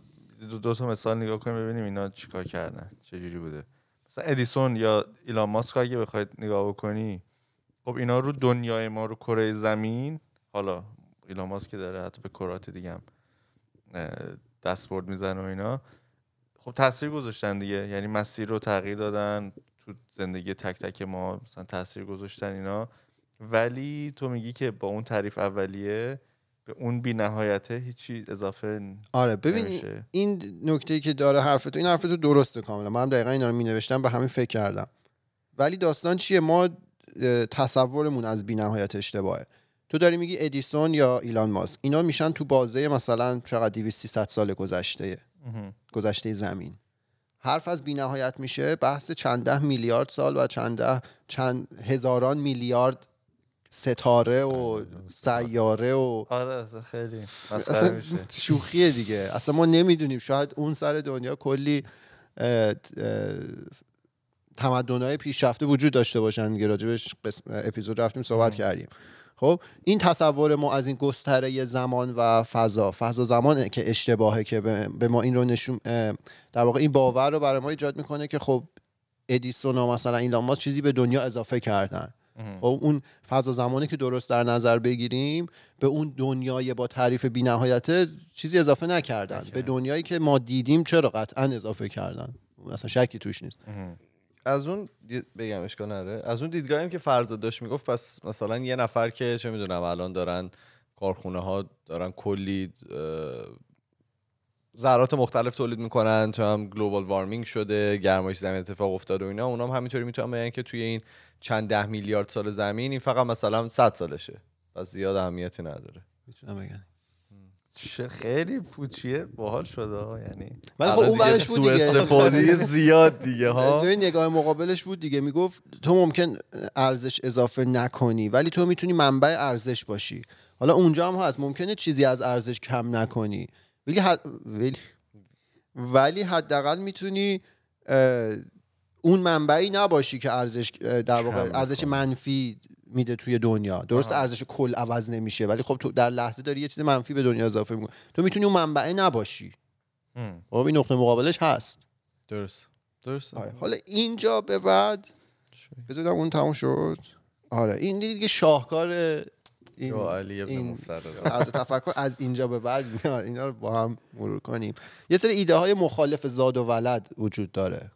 دو, دو تا مثال نگاه کنیم ببینیم اینا چیکار کردن چه جوری بوده. مثلا ادیسون یا ایلان ماسک اگه بخواید نگاه بکنی خب اینا رو دنیای ما رو کره زمین حالا ایلان ماسک که داره حتی به کرات دیگه هم دستبرد می‌زنه و اینا. خب تاثیر گذاشتن دیگه. یعنی مسیر رو تغییر دادن تو زندگی تک تک ما مثلا تاثیر گذاشتن اینا. ولی تو میگی که با اون تعریف اولیه به اون بی نهایته هیچی اضافه آره ببین نمیشه. این نکته که داره حرف تو این حرف تو درسته کاملا. من هم دقیقا اینا رو می نوشتم به همین فکر کردم. ولی داستان چیه؟ ما تصورمون از بی‌نهایت اشتباهه. تو داری میگی ادیسون یا ایلان ماسک اینا میشن تو بازه مثلا چقدر 200 300 سال گذشته. گذشته زمین. حرف از بی‌نهایت میشه بحث چند ده میلیارد سال و چند ده چند هزاران میلیارد ستاره و سیاره و آره خیلی اصلا شوخیه دیگه. اصلا ما نمی‌دونیم شاید اون سر دنیا کلی تمدن‌های پیشرفته وجود داشته باشن دیگه. راجبش قسم اپیزود رفتیم صحبت کردیم. خب این تصور ما از این گستره زمان و فضا فضا زمانه که اشتباهه که به ما این رو نشون در واقع این باور رو برای ما ایجاد می‌کنه که خب ادیسون و مثلا ایلان ماسک چیزی به دنیا اضافه کردن. خب اون فضا زمانی که درست در نظر بگیریم به اون دنیای با تعریف بی‌نهایت چیزی اضافه نکردن. به دنیایی که ما دیدیم چرا قطعا اضافه کردن. اصلا شکی توش نیست. از اون. بگم اشکال نره از اون دیدگاهی هم که فرزاد داشت می‌گفت پس مثلا یه نفر که چه می‌دونم الان دارن کارخونه ها دارن کلی ذرات مختلف تولید می‌کنن تا هم گلوبال وارمینگ شده گرمایش زمین اتفاق افتاده و اینا اونا هم همینطوری می‌تونن بگن که توی این چند ده میلیارد سال زمین این فقط مثلا 100 سالشه. پس زیاد اهمیتی نداره. می‌تونم بگم. چه خیلی پوچیه باحال شده یعنی. ولی خب اون برش بود دیگه. استفاده زیاد دیگه ها. (laughs) ببین نگاه مقابلش بود دیگه. می‌گفت تو ممکن ارزش اضافه نکنی ولی تو می‌تونی منبع ارزش باشی. حالا اونجا هم هست. ممکنه چیزی از ارزش کم نکنی. ولی حد... ولی ولی حداقل می‌تونی اون منبعی نباشی که ارزش در واقع ارزش. منفی میده توی دنیا. درست ارزش کل عوض نمیشه ولی خب تو در لحظه داری یه چیز منفی به دنیا اضافه می‌کنی. تو می‌تونی اون منبع نباشی. خب این نقطه مقابلش هست. درست. درست. آره. حالا اینجا به بعد بذارم اون تموم شد. آره. این دیگه شاهکار این علی این- (laughs) عرض تفکر از اینجا به بعد میاد. اینا رو با هم مرور کنیم. یه سری ایده های مخالف زاد و ولد وجود داره.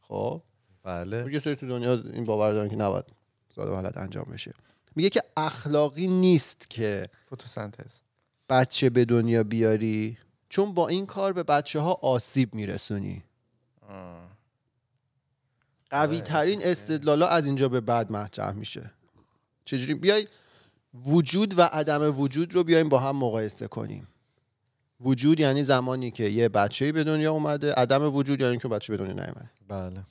خب؟ بله. یه سری تو دنیا این باور دارن که نباید زاد و ولد انجام بشه. میگه که اخلاقی نیست که فتوسنتز بچه به دنیا بیاری. چون با این کار به بچه ها آسیب میرسونی. قوی ترین استدلالا از اینجا به بعد مطرح میشه. چجوری؟ بیای وجود و عدم وجود رو بیایم با هم مقایسه کنیم. وجود یعنی زمانی که یه بچه به دنیا اومده عدم وجود یعنی که بچه به دنیا نیومده. بله.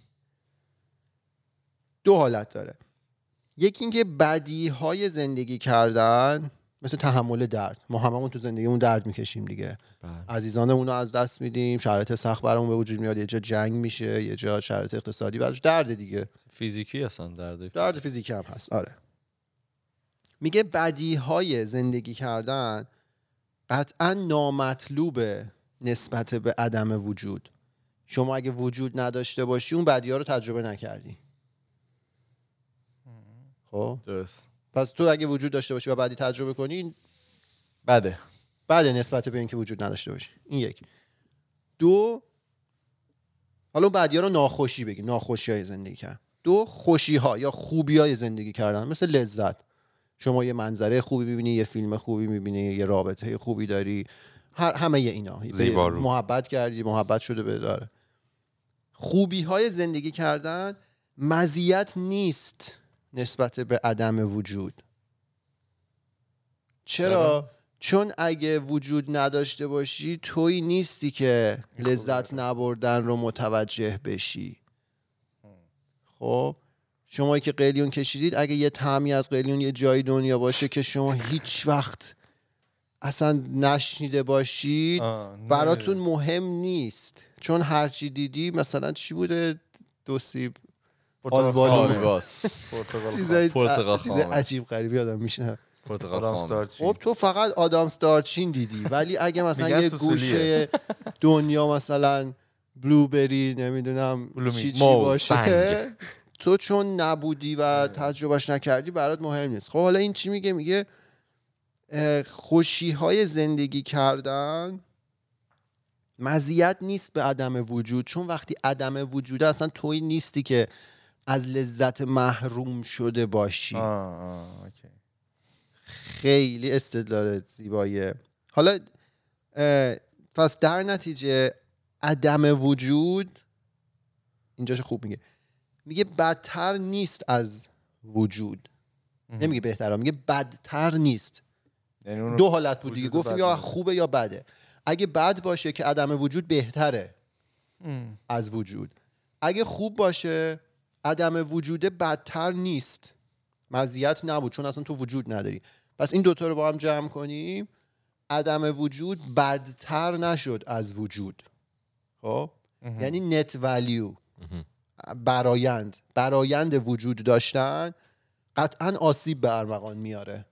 دو حالت داره. یکی اینکه بدی های زندگی کردن مثل تحمل درد. ما هممون تو زندگیمون درد می‌کشیم دیگه. بله. عزیزانمون رو از دست میدیم شرایط سخت برامون به وجود میاد یه جا جنگ میشه یه جا شرایط اقتصادی براش درد دیگه. فیزیکی اصلا درد درد فیزیکی هم هست. آره. میگه بدی های زندگی کردن قطعا نامطلوبه نسبت به عدم وجود. شما اگه وجود نداشته باشی اون بدی ها رو تجربه نکردی. خب. درست. پس تو اگه وجود داشته باشی و بعدی تجربه کنی بده. بعد نسبت به اینکه وجود نداشته باشی. این یک. دو حالا بعدی ها رو ناخوشی بگی ناخوشی های زندگی کردن. دو خوشی ها یا خوبی های زندگی کردن. مثل لذت. شما یه منظره خوبی می‌بینی یه فیلم خوبی می‌بینی یه رابطه خوبی داری. هر همه اینا. زیبارو. محبت کردی محبت شده به داره خوبی های زندگی کردن مزیت نیست. نسبت به عدم وجود. چرا؟ چون اگه وجود نداشته باشی تویی نیستی که لذت نبردن رو متوجه بشی. خب؟ شما که قلیون کشیدید اگه یه تعمی از قلیون یه جای دنیا باشه که شما هیچ وقت اصلا نشنیده باشید براتون مهم نیست. چون هرچی دیدی مثلا چی بوده؟ دو سیب. چیزای چیزای خامه. عجیب غریبی آدم آدم خام ستارچی. خب تو فقط آدام دارچین دیدی ولی اگه مثلا یه. گوشه دنیا مثلا بلوبری نمی‌دونم. چی چی باشه. تو چون نبودی و تجربهش نکردی برات مهم نیست خب حالا این چی میگه میگه خوشی های زندگی کردن مزیت نیست به عدم وجود چون وقتی عدم وجوده اصلا توی نیستی که از لذت محروم شده باشی. آه، آه، اوکی. خیلی استدلال زیباییه حالا پس در نتیجه عدم وجود اینجاش خوب میگه. میگه بدتر نیست از وجود. نمیگه بهتر میگه بدتر نیست. یعنی دو حالت بود دیگه. گفتیم یا. خوبه یا بده. اگه بد باشه که عدم وجود بهتره ام. از وجود. اگه خوب باشه عدم وجوده بدتر نیست. مزیت نبود چون اصلا تو وجود نداری. پس این دوتا رو با هم جمع کنیم. عدم وجود بدتر نشد از وجود. خب؟ یعنی net value برایند. برایند وجود داشتن قطعا آسیب به ارمغان میاره.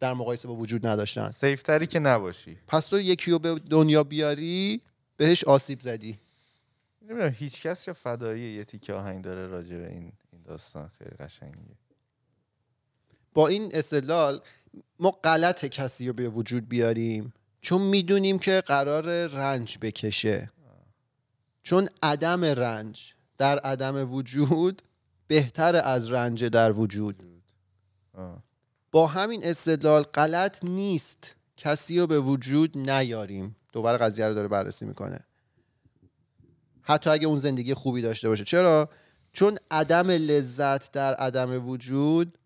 در مقایسه با وجود نداشتن. safe تری که نباشی. پس تو یکی رو به دنیا بیاری بهش آسیب زدی. نمی‌دونم هیچ کس یا فدایی یه تیکه آهنگ داره راجع به این این داستان خیلی قشنگه با این استدلال ما غلط کسی رو به وجود بیاریم چون می‌دونیم که قرار رنج بکشه. چون عدم رنج در عدم وجود بهتر از رنج در وجود. آه. با همین استدلال غلط نیست. کسی رو به وجود نیاریم. دوباره قضیه رو داره بررسی می‌کنه. حتی اگه اون زندگی خوبی داشته باشه. چرا؟ چون عدم لذت در عدم وجود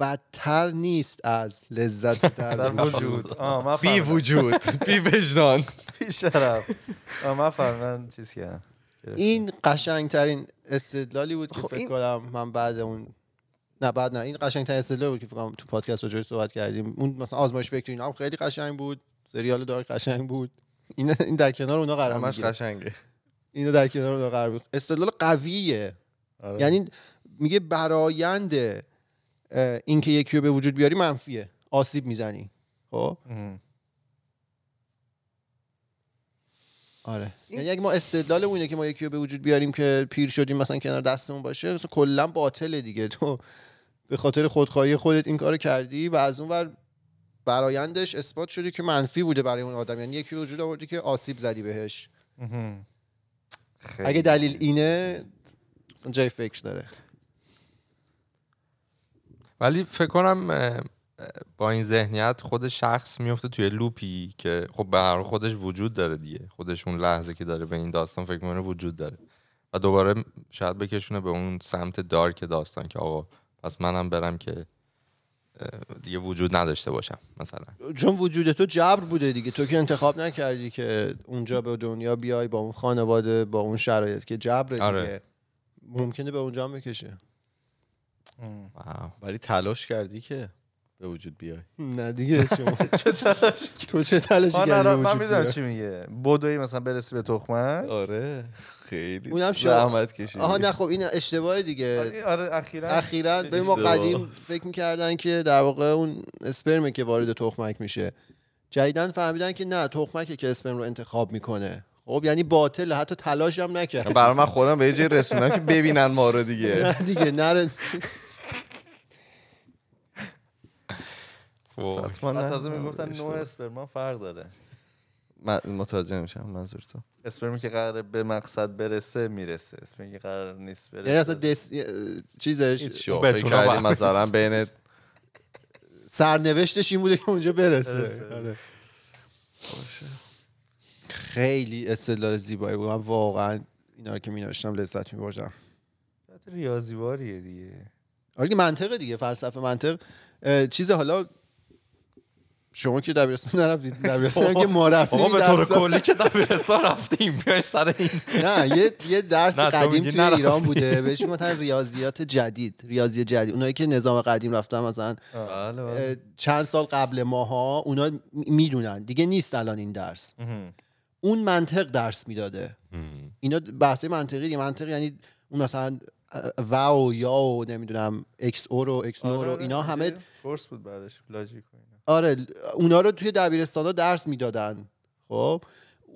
بدتر نیست از لذت در, (laughs) وجود. بی. وجود (laughs) بی وجدان. بی شرف. آه من چیز کردم این قشنگترین استدلالی بود که خب فکر این- کنم من بعد اون نه بعد نه این قشنگترین استدلالی بود که فکر کنم تو پادکست راجعش صحبت کردیم. اون مثلا آزمایش فکری اینا هم خیلی قشنگ بود. سریال دارک قشنگ بود. این این در کنار اونا قرار همش می‌گیره قشنگه. اینو در کنار قرار استدلال قویه. آره. یعنی میگه برایند اینکه یکی رو به وجود بیاری منفیه. آسیب می‌زنی. خب. آره. یعنی اگه ما استدلالمون اینه که ما یکی رو به وجود بیاریم که پیر شدیم مثلا کنار دستمون باشه اصلا کلا باطله دیگه. تو به خاطر خودخواهی خودت این کارو کردی و از اون ور برایندش اثبات شده که منفی بوده برای اون آدم. یعنی یکی وجود آوردی که آسیب زدی بهش. خیلی. اگه دلیل اینه اصلا جای فکر داره ولی فکر کنم با این ذهنیت خود شخص میفته توی لوپی که خب به هر خودش وجود داره دیگه خودش اون لحظه که داره به این داستان فکر می‌کنه وجود داره و دوباره شاید بکشونه به اون سمت دارک داستان که آقا پس منم برم که دیگه وجود نداشته باشم مثلا. چون وجود تو جبر بوده دیگه. تو که انتخاب نکردی که اونجا به دنیا بیای با اون خانواده با اون شرایط که جبر دیگه. آره. ممکنه به اونجا هم بکشه. ولی تلاش کردی که به وجود بیای. نه دیگه شما تو چه تلاشی آه، نه، کردی به من می‌دونم؟ چی میگه. بدوی مثلا برسی به تخمک. آره. خیلی اونم شا- زحمت کشیدی آها نه خب این اشتباه دیگه آره اخیرا اخیرا به ما. قدیم فکر می‌کردن که در واقع اون اسپرمه که وارد تخمک میشه جدیدن فهمیدن که نه تخمکه که اسپرم رو انتخاب می‌کنه خب یعنی باطل حتی تلاش هم نکرد برای من خودم به یه جای رسوندم که ببینن ما رو دیگه (laughs) نه دیگه نره. حتما نه. (laughs) تازه می‌گفتن نوع. اسپرما فرق داره من متوجه نمیشم منظور تو اسپرمی که قرار به مقصد برسه می‌رسه. اسپرمی که قرار نیست برسه. یعنی اصلا دس... چیزش بتونه. مثلا بین سرنوشتش این بوده که اونجا برسه. آره. خیلی استدلال زیبایی بود. من واقعا اینا رو که می نوشتم لذت می بردم حالت ریاضیواریه دیگه. آره منطقه دیگه فلسفه منطق. چیز حالا شما که دبیرستان نرفتید دبیرستان که ما رفتیم آقا به طور کلی که دبیرستان رفتیم بیای سر این. نه یه یه درس قدیم توی. ایران بوده بهش می‌گفتن ریاضیات جدید ریاضی جدید. اونایی که نظام قدیم رفتن مثلا بله اه، چند سال قبل ماها اونا می‌دونن. دیگه نیست الان این درس. اون منطق درس می‌داده. اینا بحث منطقی دیگه. منطق یعنی اون مثلا و و یا و نمی‌دونم XOR و XNOR و اینا همه course بود بعدش logic آره اونا رو توی دبیرستان ها درس می‌دادن. خب؟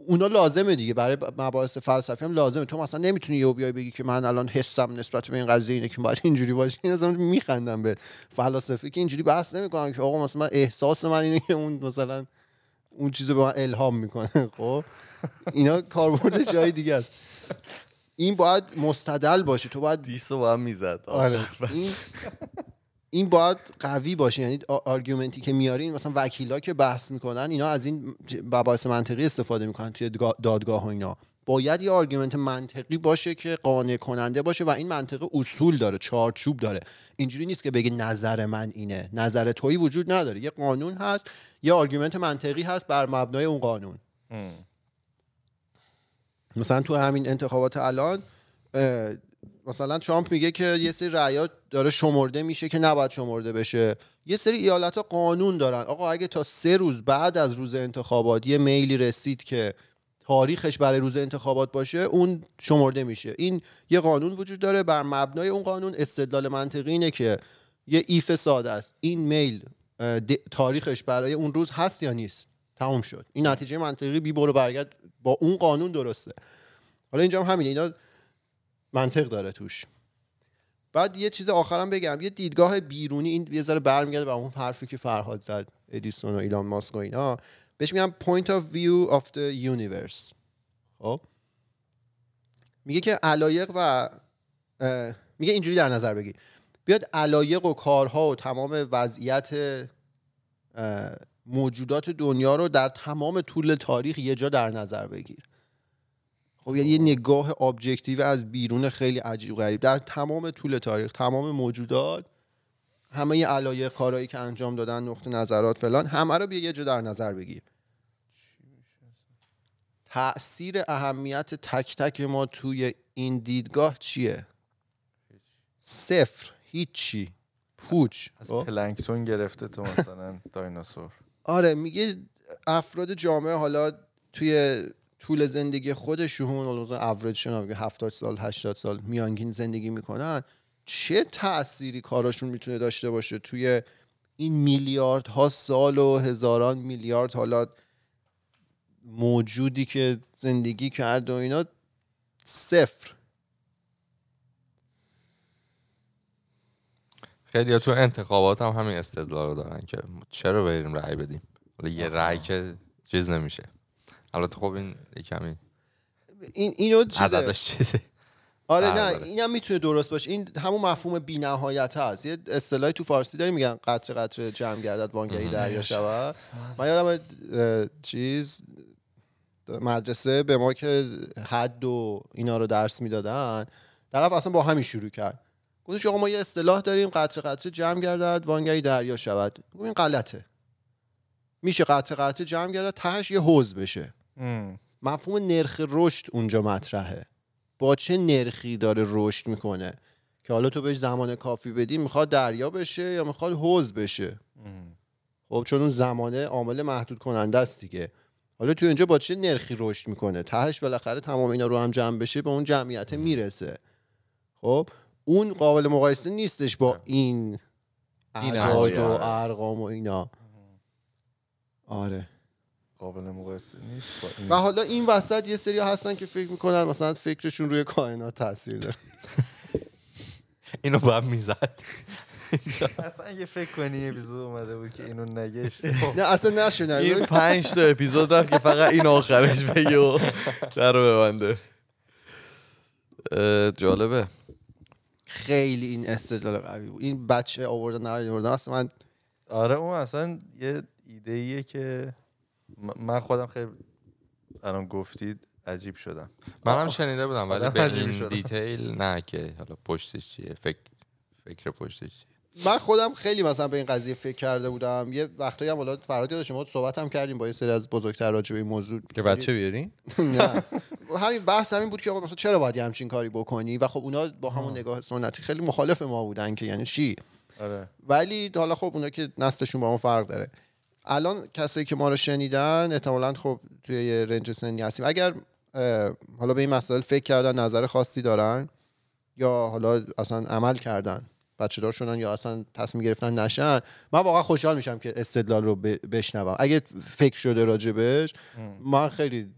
اونا لازمه دیگه. برای مباحث فلسفی هم لازمه. تو مثلا نمی‌تونی یهو بیای بگی که من الان حسم نسبت به این قضیه اینه که باید اینجوری باشه. این اصلا میخندم به فلاسفه که اینجوری بحث نمی‌کنن که آقا مثلا من احساس من اینه که اون مثلا اون چیزو به من الهام می‌کنه. خب؟ اینا کاربرد جای دیگه است. این باید مستدل باشه. تو باید دیسو با هم می‌زد. آره. این این باید قوی باشه. یعنی argument ی که میارین مثلا وکیلا که بحث می‌کنن اینا از این مباحث منطقی استفاده می‌کنن توی دگا- دادگاه و اینا. باید یه argument منطقی باشه که قانع کننده باشه و این منطقه اصول داره چارچوب داره. اینجوری نیست که بگه نظر من اینه. نظر تویی وجود نداره. یه قانون هست یه argument منطقی هست بر مبنای اون قانون. مثلا تو همین انتخابات الان مثلا ترامپ میگه که یه سری رأیات داره شمرده میشه که نباید شمرده بشه. یه سری ایالت ها قانون دارن. آقا اگه تا سه روز بعد از روز انتخابات یه mail ی رسید که تاریخش برای روز انتخابات باشه اون شمرده میشه. این یه قانون وجود داره. بر مبنای اون قانون استدلال منطقی اینه که یه ایف ساده است. این میل تاریخش برای اون روز هست یا نیست؟ تموم شد. این نتیجه منطقی بی برو برگرد با اون قانون درسته. حالا اینجا هم همینه. اینا منطق داره توش. بعد یه چیز آخرم بگم یه دیدگاه بیرونی این یه ذره برمیگرده به اون حرفی که فرهاد زد ادیسون و ایلان ماسک و اینا. بهش میگم point of view of the universe. خب؟ میگه که علایق و میگه اینجوری در نظر بگیر. بیاد علایق و کارها و تمام وضعیت موجودات دنیا رو در تمام طول تاریخ یه جا در نظر بگیر. خب یعنی یه نگاه ابجکتیو از بیرون خیلی عجیب غریب. در تمام طول تاریخ تمام موجودات همه ی علایق کارهایی که انجام دادن نقطه نظرات فلان همه رو بیا یه جا در نظر بگیر. تأثیر اهمیت تک تک ما توی این دیدگاه چیه؟ صفر هیچی. پوچ. از خب؟ پلنکتون گرفته تو مثلا دایناسور. (laughs) آره میگه افراد جامعه حالا توی طول زندگی خودشون مثلا میگه 70 سال 80 سال میانگین زندگی می‌کنن چه تأثیری کاراشون می‌تونه داشته باشه توی این میلیاردها سال و هزاران میلیارد حالا موجودی که زندگی کرده و اینا؟ صفر. خیلی تو انتخابات هم همین استدلال رو دارن که چرا بریم رأی بدیم؟ یه رأی که چیز نمیشه. البته خب این کمی این اینو چیزه؟ چیزه. آره (laughs) نه داره. اینم می‌تونه درست باشه. این همون مفهوم بی نهایت هست. یه اصطلاحی تو فارسی داریم میگن قطره قطره جمع گردد وانگهی دریا شود. من یادم چیز مدرسه به ما که حد و اینا رو درس می‌دادن طرف اصلا با همین شروع کرد. گفتش آقا ما یه اصطلاح داریم قطره قطره جمع گردد وانگهی دریا شود. این غلطه. میشه قطره قطره جمع گردد تهش یه حوض بشه. ام. مفهوم نرخ رشد اونجا مطرحه. با چه نرخی داره رشد می‌کنه؟ که حالا تو بهش زمان کافی بدی می‌خواد دریا بشه یا می‌خواد حوض بشه؟ ام. خب چون اون زمانه عامل محدود کننده است دیگه. حالا تو اینجا با چه نرخی رشد می‌کنه؟ تهش بالاخره تمام اینا رو هم جمع بشه به اون جمعیت می‌رسه. خب اون قابل مقایسه نیستش با این این اعداد و. ارقام و اینا. آره. قابل مقایسه نیست. و حالا این وسط یه سری هستن که فکر می‌کنن مثلا فکرشون روی کائنات تاثیر داره. (laughs) اینو باید می‌زد. اصلا یه فکر کنی یه اپیزود اومده بود که اینو نگشت. (laughs) نه اصلا نشونه این پنج تا اپیزود رفت که فقط این آخرش بگه و در رو ببنده. جالبه. خیلی این استدلال قوی بود. این بچه آوردن نه آوردن اصلا من آره اون اصلا یه ایده ایه که من خودم خیلی الان گفتید عجیب شدم. منم شنیده بودم ولی به این شدم. دیتیل نه که حالا پشتش چیه فکر فکر پشتش چیه. من خودم خیلی مثلا به این قضیه فکر کرده بودم. یه وقتایی هم حالا فراد یاد شما صحبت هم کردیم با یه سری از بزرگتر راجع به این موضوع. که بچه بیارین (laughs) نه. همین بحث همین بود که آقا مثلا چرا باید یه همچین کاری بکنی؟ و خب اونا با همون نگاه سنتی خیلی مخالف ما بودن که یعنی چی؟ آره. ولی حالا خب اونا که نسلشون با ما فرق داره. الان کسایی که ما رو شنیدن احتمالا خب توی یه رنج سنی هستیم. اگر حالا به این مسائل فکر کردن نظر خاصی دارن یا حالا اصلا عمل کردن بچه دار شدن یا اصلا تصمیم گرفتن نشن من واقعا خوشحال میشم که استدلال رو بشنوم. اگه فکر شده راجبش من خیلی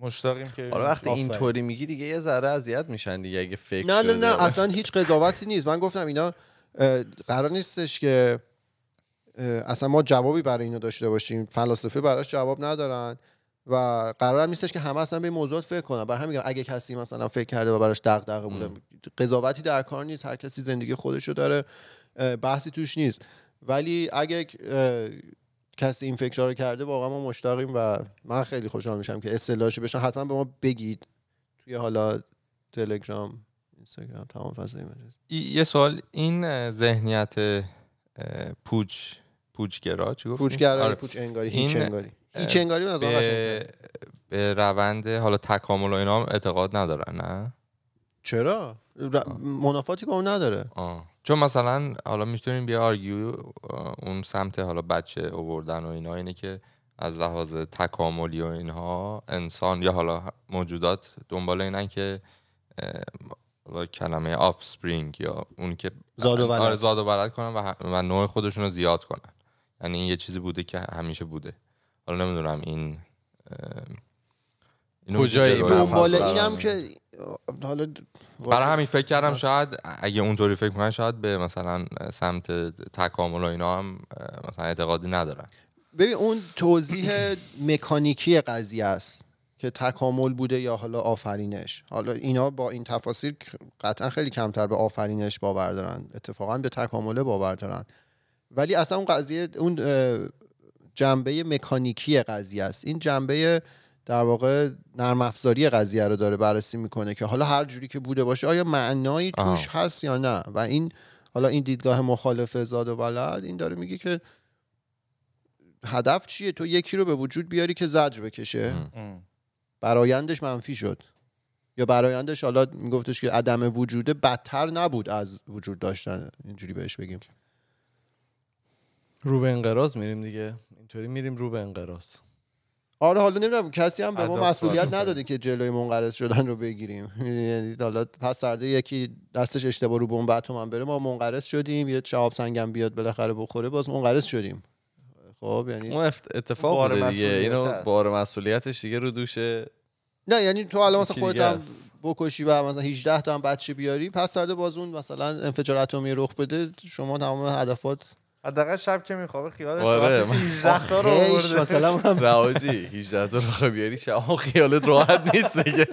مشتاقیم که حالا وقتی. اینطوری میگی دیگه یه ذره اذیت میشن دیگه اگه فکر نه نه شده نه اصلا هیچ قضاوتی نیست. من گفتم اینا قرار نیستش که اصلا ما جوابی برای اینا داشته باشیم. فلاسفه براش جواب ندارن و قرار هم نیستش که همه اصلا به این موضوعات فکر کنن. برای همین میگم اگه کسی مثلا فکر کرده و براش دغدغه بوده قضاوتی در کار نیست هر کسی زندگی خودشو داره بحثی توش نیست. ولی اگه کسی این فکرها رو کرده واقعا ما مشتاقیم و من خیلی خوشحال میشم که اصطلاحش بشن حتما به ما بگید توی حالا تلگرام اینستاگرام تمام فضای مجازی. یه سوال. این ذهنیت پوچ پوچگرا چی گفتی؟ پوچگرایی آره. پوچ انگاری هیچ انگاری هیچ انگاری من از به. به روند حالا تکامل و اینا هم اعتقاد ندارن نه چرا ر- منافاتی با اون نداره آه. چون مثلا حالا می‌تونیم بیا argue اون سمت حالا بچه اووردن و اینا اینه که از لحاظ تکاملی و اینها انسان یا حالا موجودات دنبال اینن که کلمه offspring یا اون که زاد و ولد. آره، زاد و ولد کنن و, و نوع خودشون رو زیاد کنن یعنی این یه چیزی بوده که همیشه بوده. حالا نمی‌دونم این اینو کجای دنبال اینم. که حالا برای همین فکر کردم. شاید اگه اونطوری فکر کنن شاید به مثلا سمت تکامل و اینا هم مثلا اعتقادی ندارن ببین اون توضیح مکانیکی قضیه است که تکامل بوده یا حالا آفرینش. حالا اینا با این تفاصیل قطعا خیلی کمتر به آفرینش باور دارن. اتفاقا به تکامله باور دارن. ولی اصلا اون قضیه اون جنبه مکانیکی قضیه است. این جنبه در واقع نرم افزاری قضیه رو داره بررسی می‌کنه که حالا هر جوری که بوده باشه آیا معنایی. توش هست یا نه؟ و این حالا این دیدگاه مخالف زاد و ولد این داره میگه که هدف چیه؟ تو یکی رو به وجود بیاری که زجر بکشه. ام. برایندش منفی شد. یا برایندش حالا میگفتش که عدم وجوده بدتر نبود از وجود داشتن. اینجوری بهش بگیم. رو به انقراض میریم دیگه اینطوری میریم رو به انقراض آره حالا نمی‌دونم کسی هم به ما مسئولیت. نداده که جلوی منقرض شدن رو بگیریم (laughs) یعنی حالا پس سرده یکی دستش اشتباه رو بمب اتم بره ما منقرض شدیم یه شهاب سنگم بیاد بالاخره بخوره باز منقرض شدیم خب یعنی اون اتفاق بار دیگه مسئولیت اینو. بار مسئولیتش دیگه رو دوشه نه یعنی تو الان مثلا خودت هم. بکشی و مثلا 18 تا هم بچه بیاری پس سرده باز اون مثلا انفجار اتمی رخ بده شما تمام هدفات حداقل شب که میخوابه خیالش آره، راحته که من- 18 تا رو آورده مثلا رواجی 18 تا رو بیاری شما خیالت راحت نیست دیگه.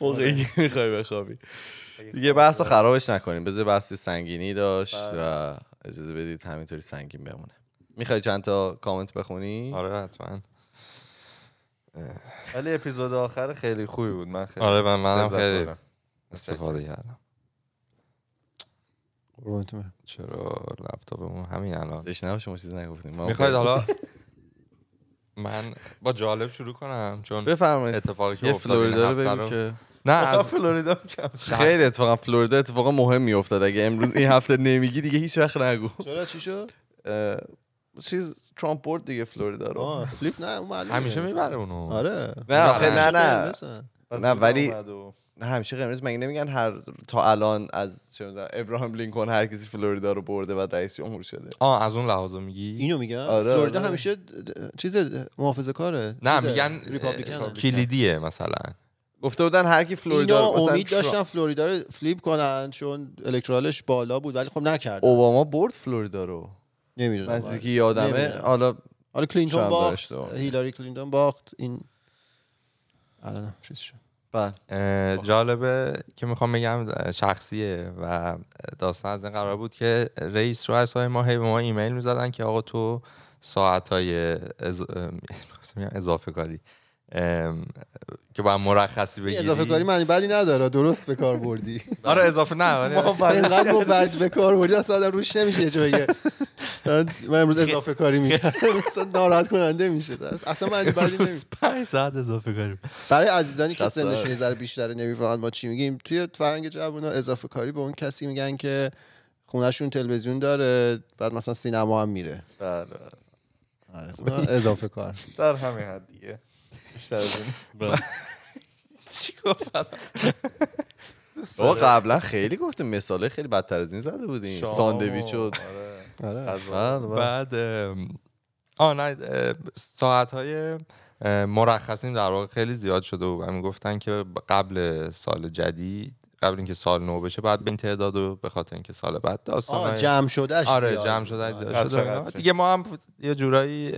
موقعی که می‌خوای بخوابی. دیگه بحث رو خرابش نکنیم. بذار بحث سنگینی داشت و اجازه بدید همینطوری سنگین بمونه. می‌خوای چند تا کامنت بخونی؟ آره حتما. ولی اپیزود آخر خیلی خوبی بود. من خیلی آره من منم خیلی. استفاده کردم. قربونت برم. چرا لپتاپمون همین الان؟ زشت نباشه ما چیزی نگفتیم. ما می‌خواید حالا (laughs) من با جالب شروع کنم چون بفرمایید. اتفاقی که افتاد این که نه از فلوریدا کم خیلی اتفاقا فلوریدا اتفاقا مهمی افتاد اگه امروز این هفته نمیگی دیگه هیچ وقت نگو. چرا؟ چی شد؟ چیز ترامپ برد دیگه فلوریدا رو. فلیپ نه معلومه. همیشه می‌بره اونو. آره. نه نه نه. نه، ولی- همیشه قرمز مگه نمیگن هر تا الان از چه می‌دونم ابراهام لینکلن هر کسی فلوریدا رو برده و رئیس جمهور شده. آه از اون لحاظ میگی؟ اینو میگن آره، فلوریدا آره. همیشه چیز محافظه کاره. نه چیزه، میگن Republican کلیدیه مثلا. گفته بودن هر کی اینا فلوریدا رو- مثلا امید داشتن فلوریدا رو flip کنن چون electoral ش بالا بود ولی خب نکردن. اوباما برد فلوریدا رو. نمی‌دونم. من چیزی که یادمه. حالا حالا کلینتون باخت. هیلاری کلینتون باخت این الان چیز شد. اه، جالبه که می‌خوام بگم شخصیه و داستان از این قرار بود که رئیس رؤسای ما هی به ما ایمیل می‌زدن که آقا تو ساعت های (laughs) اضافه کاری. که باید مرخصی بگیری. اضافه کاری معنی بدی نداره. درست به کار بردی. (laughs) آره اضافه نه ولی- اینقدر ما بد به کار بردی اصلا آدم روش نمیشه یه جایی. من امروز اضافه کاری می‌کردم مثلا ناراحت کننده میشه. اصلا معنی بدی نمیشه. پنج ساعت اضافه کاری برای عزیزانی که سنشون. یه ذره بیشتره نمی‌فهمن ما چی میگیم توی فرنگ جوونا اضافه کاری به اون کسی میگن که خونهشون تلویزیون داره بعد مثلا سینما هم میره. بله. آره اونا اضافه کار. در همین حد دیگه. بیشتر از این (laughs) چی گفت آقا قبلا خیلی گفتیم مثاله خیلی بدتر از این زده بودیم ساندویچ و- و آره. آره. بله، بله. بعد آه نه ساعت های مرخصیم در واقع خیلی زیاد شده و می‌گفتن که قبل سال جدید قبل اینکه سال نو بشه بعد به این تعداد رو به خاطر اینکه سال بعد آه داستان جمع شدهش آره جمع. شده آره. زیاد شده و. دیگه ما هم یه جورایی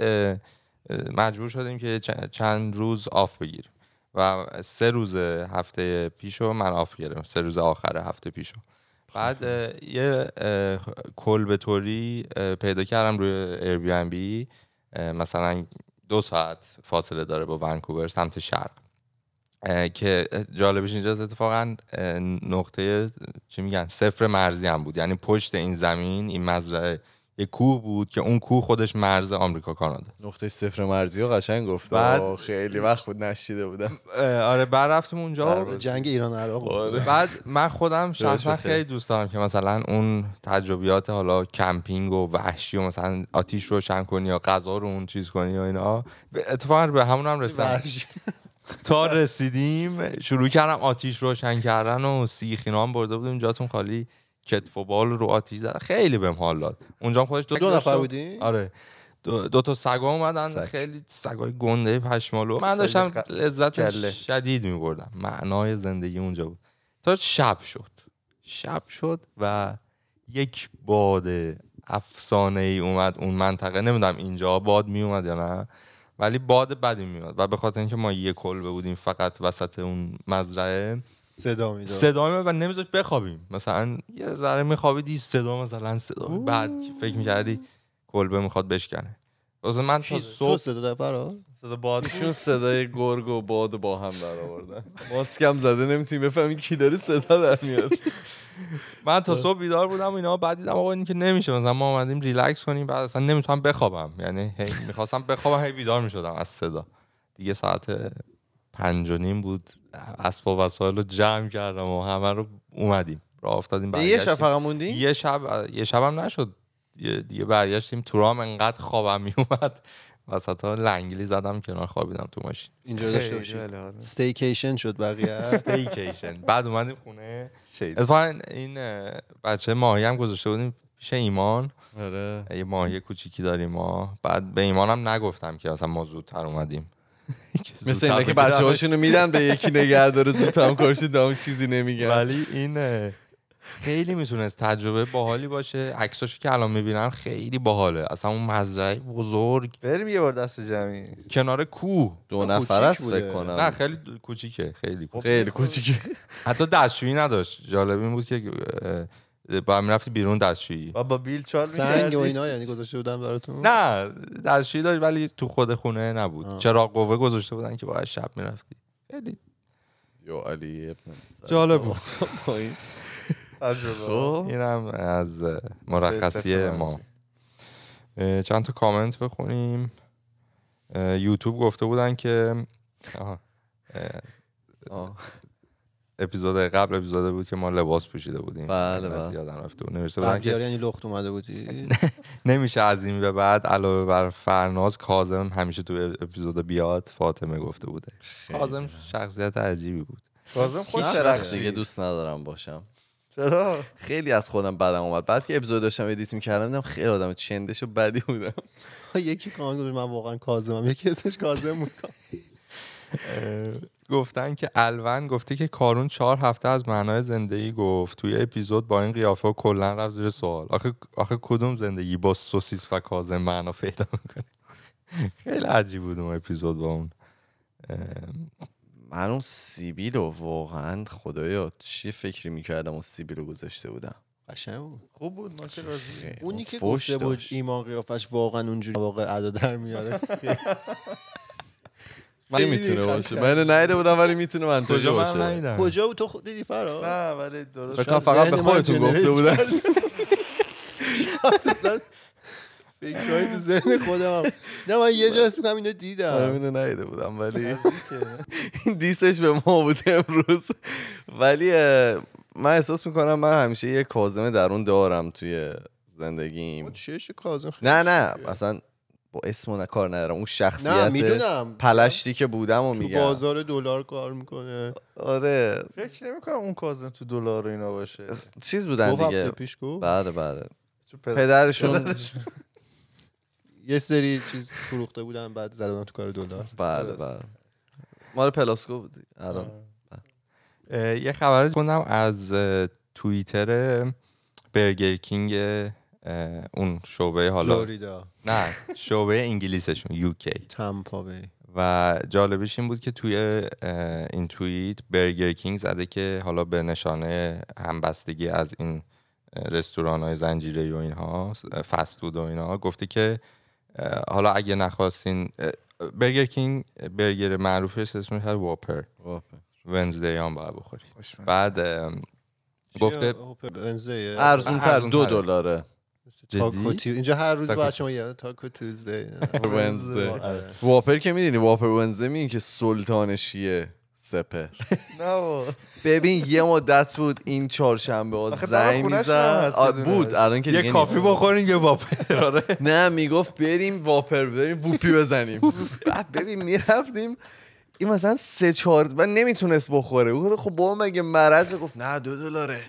مجبور شدیم که چند روز off بگیریم. و سه روز هفته پیشو من off گرفتم. سه روز آخر هفته پیشو. بعد یه اه، کلبه توری اه، پیدا کردم روی Airbnb مثلا دو ساعت فاصله داره با ونکوور سمت شرق. که جالبش اینجاست اتفاقا نقطه چی میگن صفر مرزی هم بود. یعنی پشت این زمین این مزرعه یه کوه بود که اون کوه خودش مرز آمریکا کانادا. نقطه صفر مرزی و قشنگ گفت. بعد- خیلی وقت بود نشیده بودم. آره بعد رفتیم اونجا. جنگ ایران عراق بود. بعد من خودم شخصا. خیلی. دوست دارم که مثلا اون تجربیات حالا کمپینگ و وحشی و مثلا آتیش روشن کنی یا غذا رو اون چیز کنی و اینا به- اتفاقا به همون هم رسیدم. تا رسیدیم شروع کردم آتیش روشن کردن و سیخ اینا هم برده بودیم جاتون خالی. کتف و بال رو آتیش زد خیلی بهم حال داد. اونجا خودش دو, دو نفر بودین؟ آره. دو, دو تا سگا اومدن. سگ. خیلی سگای گنده پشمالو. من داشتم لذت. شدید میبردم. معنای زندگی اونجا بود. تا شب شد. شب شد و یک باد افسانه ای اومد اون منطقه. نمی‌دونم اینجا باد میومد یا نه ولی باد بدی میومد و به خاطر اینکه ما یه کلبه بودیم فقط وسط اون مزرعه صدا می‌داد. صدا میومد و نمیذاشت بخوابیم. مثلا یه ذره میخوابیدی صدا مثلا صدا بعد فکر می‌کردی کلبه می‌خواد بشکنه. واسه من تا تو صبح صدا فرا صدا باد ایشون صدای گرگ و باد با هم در آوردن ماسکم زده نمی‌تونی بفهمی کی داره صدا در میاد. من تا صبح بیدار بودم و اینا بعد دیدم آقا این که نمیشه. مثلا ما اومدیم ریلکس کنیم بعد اصلا نمی‌تونم بخوابم. یعنی هی می‌خواستم بخوابم هی بیدار می‌شدم از صدا. دیگه ساعت پنج و نیم بود. اسباب و وسایل رو جمع کردم و همه رو اومدیم. راه افتادیم یه شب. فقط موندی؟ یه شب یه شبم نشد. یه دیگه برگشتیم تو راهم انقدر خوابم میومد وسط ها لنگلی زدم کنار خوابیدم تو ماشین. اینجا داشته خیلی باشی. خیلی حال. staycation شد بقیه. staycation بعد اومدیم خونه شید. اتفاقا این بچه ماهی هم گذاشته بودیم پیش ایمان. آره. یه ماهی کوچیکی داریم ما. بعد به ایمانم نگفتم که اصلا ما زودتر اومدیم. مثل اینا که. بچه هاشونو میدن به یکی نگه داره زود هم کارشو دام چیزی نمیگن. ولی این اه، خیلی می‌تونست تجربه باحالی باشه. عکساشو که الان می‌بینم خیلی باحاله. اصلا اون مزرعه بزرگ. بریم یه بار دست جمعی. کنار کوه. دو نفر است بوده. فکر کنم. نه خیلی کوچیکه. خیلی کوچیکه. خیلی کوچیکه. حتی دستشویی نداشت. جالب این بود که با هم رفتی بیرون دستشویی. با با بیل چال سنگ و؟ اینا یعنی گذاشته بودن براتون؟ نه دستشویی داشت ولی تو خود خونه نبود. آه. چراغ قوه گذاشته بودن که باید شب می‌رفتی. خیلی. یو علی جالب بود. خب اینم از مرخصی. ما. چند تا کامنت بخونیم. یوتیوب گفته بودن که آه. اپیزود قبل اپیزود بود که ما لباس پوشیده بودیم. بله، بله. یادم رفته بود. نوشته بودن که یعنی لخت اومده بودی؟ (laughs) نمیشه از این به بعد علاوه بر فرناز کازم همیشه تو اپیزود بیاد فاطمه گفته بوده. کازم شخصیت عجیبی بود. کاظم خوش. وقت دیگه دوست ندارم باشم. چرا؟ خیلی از خودم بدم اومد. بعد که اپیزود داشتم edit می‌کردم دیدم خیلی آدم چندش و بدی بودم. (laughs) یکی کامنت گذاشت من واقعا کاظمم. یکی اسمش کاظم بود. (laughs) گفتن که الون گفته که کارون چهار هفته از معنای زندگی گفت. توی اپیزود با این قیافه کلا رفت زیر سوال. آخه آخه کدوم زندگی با سوسیس و کازم معنا پیدا می‌کنه؟ (laughs) خیلی عجیب بود اون اپیزود با اون. من اون سیبیلو واقعا خدایا چی فکری می‌کردم اون سیبیلو گذاشته بودم. قشنگ بود. خوب بود ما اونی که گفته بود. ایمان قیافش واقعا اونجوری واقع ادا در میاره. (laughs) (laughs) خیلی می‌تونه باشه. من اینو نیده بودم ولی می‌تونه منطقی کجا من باشه. کجا بود تو خود دیدی فرا؟ نه ولی درست فقط به خودتون گفته بودن. اصلا فکرهای تو ذهن خودم هم. نه من یه جا اسم کنم اینو من دیدم اینو نیده بودم ولی این دیسش به ما بود امروز. ولی من احساس می‌کنم من همیشه یه کازمه درون دارم توی زندگیم. کاظم؟ خیلی نه نه. اصلا با اسم و کار ندارم. اون نه شخصیت می‌دونم. پلشتی که بودم و تو میگم. بازار دلار کار می‌کنه. آره. فکر نمی کنم اون کاظم تو دلار و اینا باشه. چیز بودن دیگه. پیش گفت. بله بله. پدرشون (laughs) یه سری چیز فروخته بودن بعد زدن تو کار دلار. بله. بله. مال پلاسکو بود الان اه، یه خبر خوندم از توییتر برگر کینگ اون شعبه حالا فلوریدا. نه شعبه انگلیسشون یوکی تامپا بی. و جالبش این بود که توی این توییت برگر کینگ زده که حالا به نشانه همبستگی از این رستوران های زنجیره و اینها فست فود و اینها گفته که حالا اگه نخواستین برگر کینگ برگر معروفش اسمش هست واپر ونزدی هم باید بخوری خوشمزه. بعد گفته ارزون تر دو. دلاره. تاکو؟ تیو- اینجا هر روز باید شما یاد تاکو توزدی ونزدی. (laughs) آره. واپر که می‌دونی واپر ونزده میگین که سلطان شیه سپر. (laughs) ببین یه مدت بود این چهارشنبه ها زنگ می‌زد. بود الان که یه کافی. بخورین یه واپر آره نه می‌گفت بریم واپر بریم ووپی بزنیم (laughs) بعد ببین می‌رفتیم این مثلا سه چهار من نمی‌تونست بخوره. او گفت خب با مگه مرض گفت نه دو دلاره.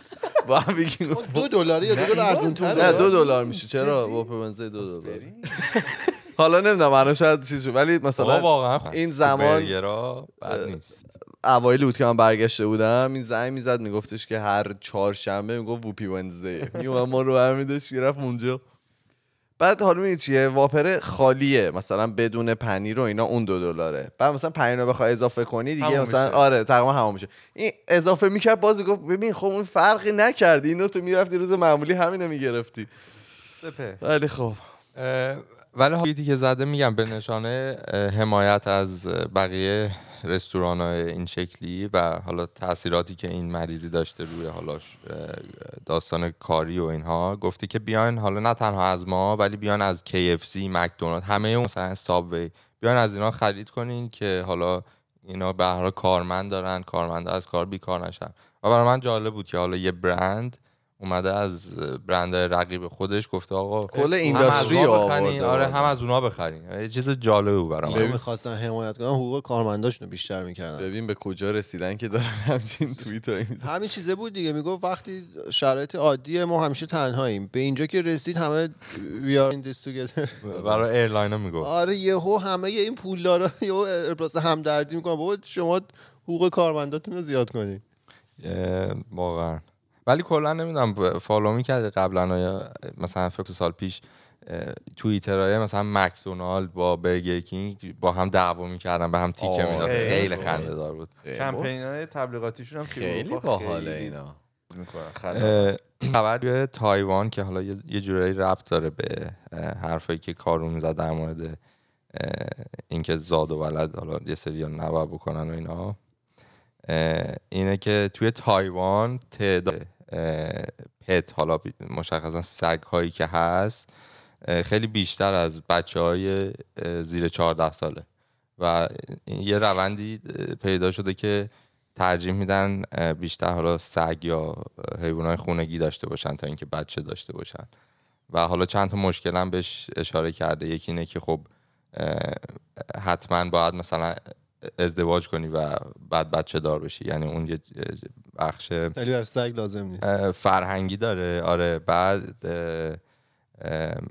با هم بگیم. (laughs) دو دلاری یا دو دلار ارزون نه دو دلار میشه. چرا؟ واپر ونزده دو دلار. (laughs) حالا نمی‌دونم الان شاید چیز شد. ولی مثلا واقعا این زمان- بد نیست. اوایل بود که من برگشته بودم این زنگ می‌زد میگفتش که هر چهارشنبه می‌گفت ووپی ونزده میومد ما رو برمیداشت می‌رفت اونجا. بعد حالا میگه چیه؟ واپر خالیه. مثلا بدون پنیر و اینا اون دو دلاره. بعد مثلا پنیر رو بخوای اضافه کنی دیگه مثلا میشه. آره تقریبا همون میشه. این اضافه می‌کرد باز گفت ببین خب اون فرقی نکردی. اینو تو می‌رفتی روز معمولی همینو می‌گرفتی. ولی خب. ولی حالیتی که زده میگم به نشانه حمایت از بقیه رستوران های این شکلی و حالا تاثیراتی که این مریضی داشته روی حالا داستان کاری و اینها گفته که بیاین حالا نه تنها از ما ولی بیاین از KFC مکدونالد همه اون مثلا سابوی بیاین از اینا خرید کنین که حالا اینا به هر کارمند دارن کارمندا از کار بیکار نشن. و برای من جالب بود که حالا یه برند اومده از برند رقیب خودش گفته آقا کل اینداستری آورده آره هم از اونا بخرین. یه چیز جالبه بود برام اینا می‌خواستن حمایت کنن حقوق کارمنداشونو بیشتر می‌کردن. ببین به کجا رسیدن که دارن همچین توییت همین چیزه بود دیگه می‌گفت وقتی شرایط عادیه ما همیشه تنهاییم. به اینجا که رسید همه we are in this together. برای airline ها می‌گفت. آره یهو همه این پولدارا یهو ابراز همدردی می‌کنن بابا شما حقوق کارمنداتون رو زیاد کنید واقعا. ولی کلا نمی‌دونم follow می‌کرده قبلا یا مثلا فکر سال پیش توییترهای مثلا مکدونالد با برگر کینگ با هم دعوا می‌کردن به هم تیکه می‌داد خیلی. خنده دار بود. کمپین های تبلیغاتیشون هم خیلی خیلی اینا. خبر توی تایوان که حالا یه جورایی ربط داره به حرفایی که کارون زد در مورد اینکه زاد و ولد حالا یه سری نباید بکنن و اینا اینه که توی تایوان تعداد پت حالا مشخصا سگ هایی که هست خیلی بیشتر از بچه های زیر 14 ساله. و یه روندی پیدا شده که ترجیح میدن بیشتر حالا سگ یا حیوانات خونگی داشته باشن تا اینکه بچه داشته باشن. و حالا چند تا مشکل هم بهش اشاره کرده. یکی اینه که خب حتما باید مثلا ازدواج کنی و بعد بچه دار بشی. یعنی اون یه بخش ولی بر سگ لازم نیست. فرهنگی داره. آره بعد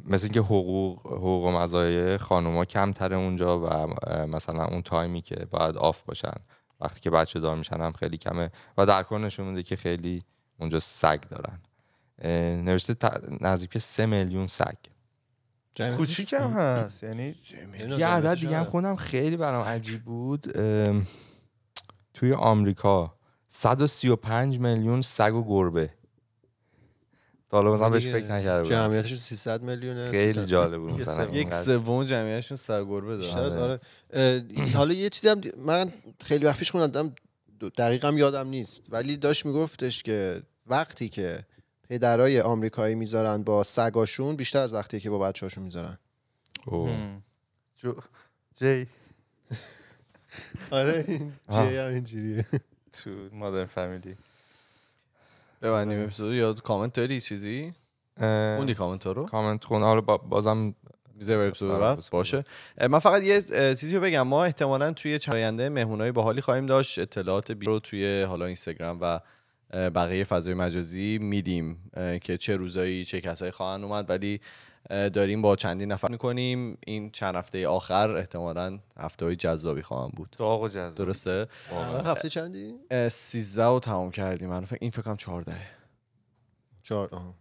مثل اینکه حقوق حقوق و مزایای خانوما کمتره اونجا و مثلا اون تایمی که باید off باشن وقتی که بچه دار میشن هم خیلی کمه و در کل نشون میده که خیلی اونجا سگ دارن. نوشته ت- نزدیک سه میلیون سگ. کوچیک هم هست یعنی یه عدد دیگه هم. خوندم خیلی برام عجیب بود. ام، توی آمریکا 135 میلیون سگ و گربه. تا حالا مثلا بهش فکر نکرده بودم. جمعیتش 300 میلیونه خیلی 300 جالب بود یه مثلا یک. سوم جمعیتشون سرگربه بیشتر دارن آره. اه، حالا یه چیزی هم من خیلی وقت پیش خوندم دقیقا یادم نیست. ولی داشت میگفتش که وقتی که پدرای آمریکایی می‌ذارن با سگاشون بیشتر از وقتی که با بچه‌هاشون می‌ذارن. جو جی. (laughs) آره این. جی هم اینجوریه. تو مادرن فامیلی. ببندیم اپیزود یا کامنت داری چیزی؟ خوندی کامنت رو؟ کامنت خون. حالا با- بازم اپیزود آره، اپیزود باشه. من فقط یه چیزی رو بگم. ما احتمالا توی چند آینده مهمونای باحالی خواهیم داشت. اطلاعات بی رو توی حالا اینستاگرام و بقیه فضای مجازی میدیم که چه روزایی چه کسایی خواهند اومد. ولی داریم با چندین نفر می‌کنیم. این چند هفته آخر احتمالا هفته های جذابی خواهم بود. داغ و جذاب درسته؟ هفته چندی؟ اه، 13 رو تمام کردیم. من فکر این فکر کنم 14 چهار آها.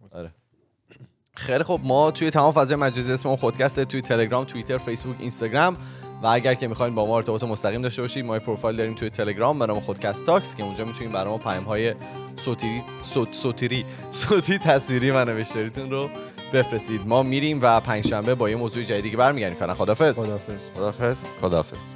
خیلی خب ما توی تمام فضای مجازی اسم ما خودکسته توی تلگرام توییتر فیسبوک اینستاگرام و اگر که می‌خواین با ما ارتباط مستقیم داشته باشید ما پروفایل داریم توی تلگرام به نام خودکست تاکس که اونجا می‌تونید برای ما پیام های صوتی صوت صوتیری صوتی تصویری و نوشتاریتون رو بفرستید. ما میریم و پنجشنبه با یه موضوع جدیدی برمیگردیم. فعلا خدافظ خداحافظ. خدافظ خداحافظ.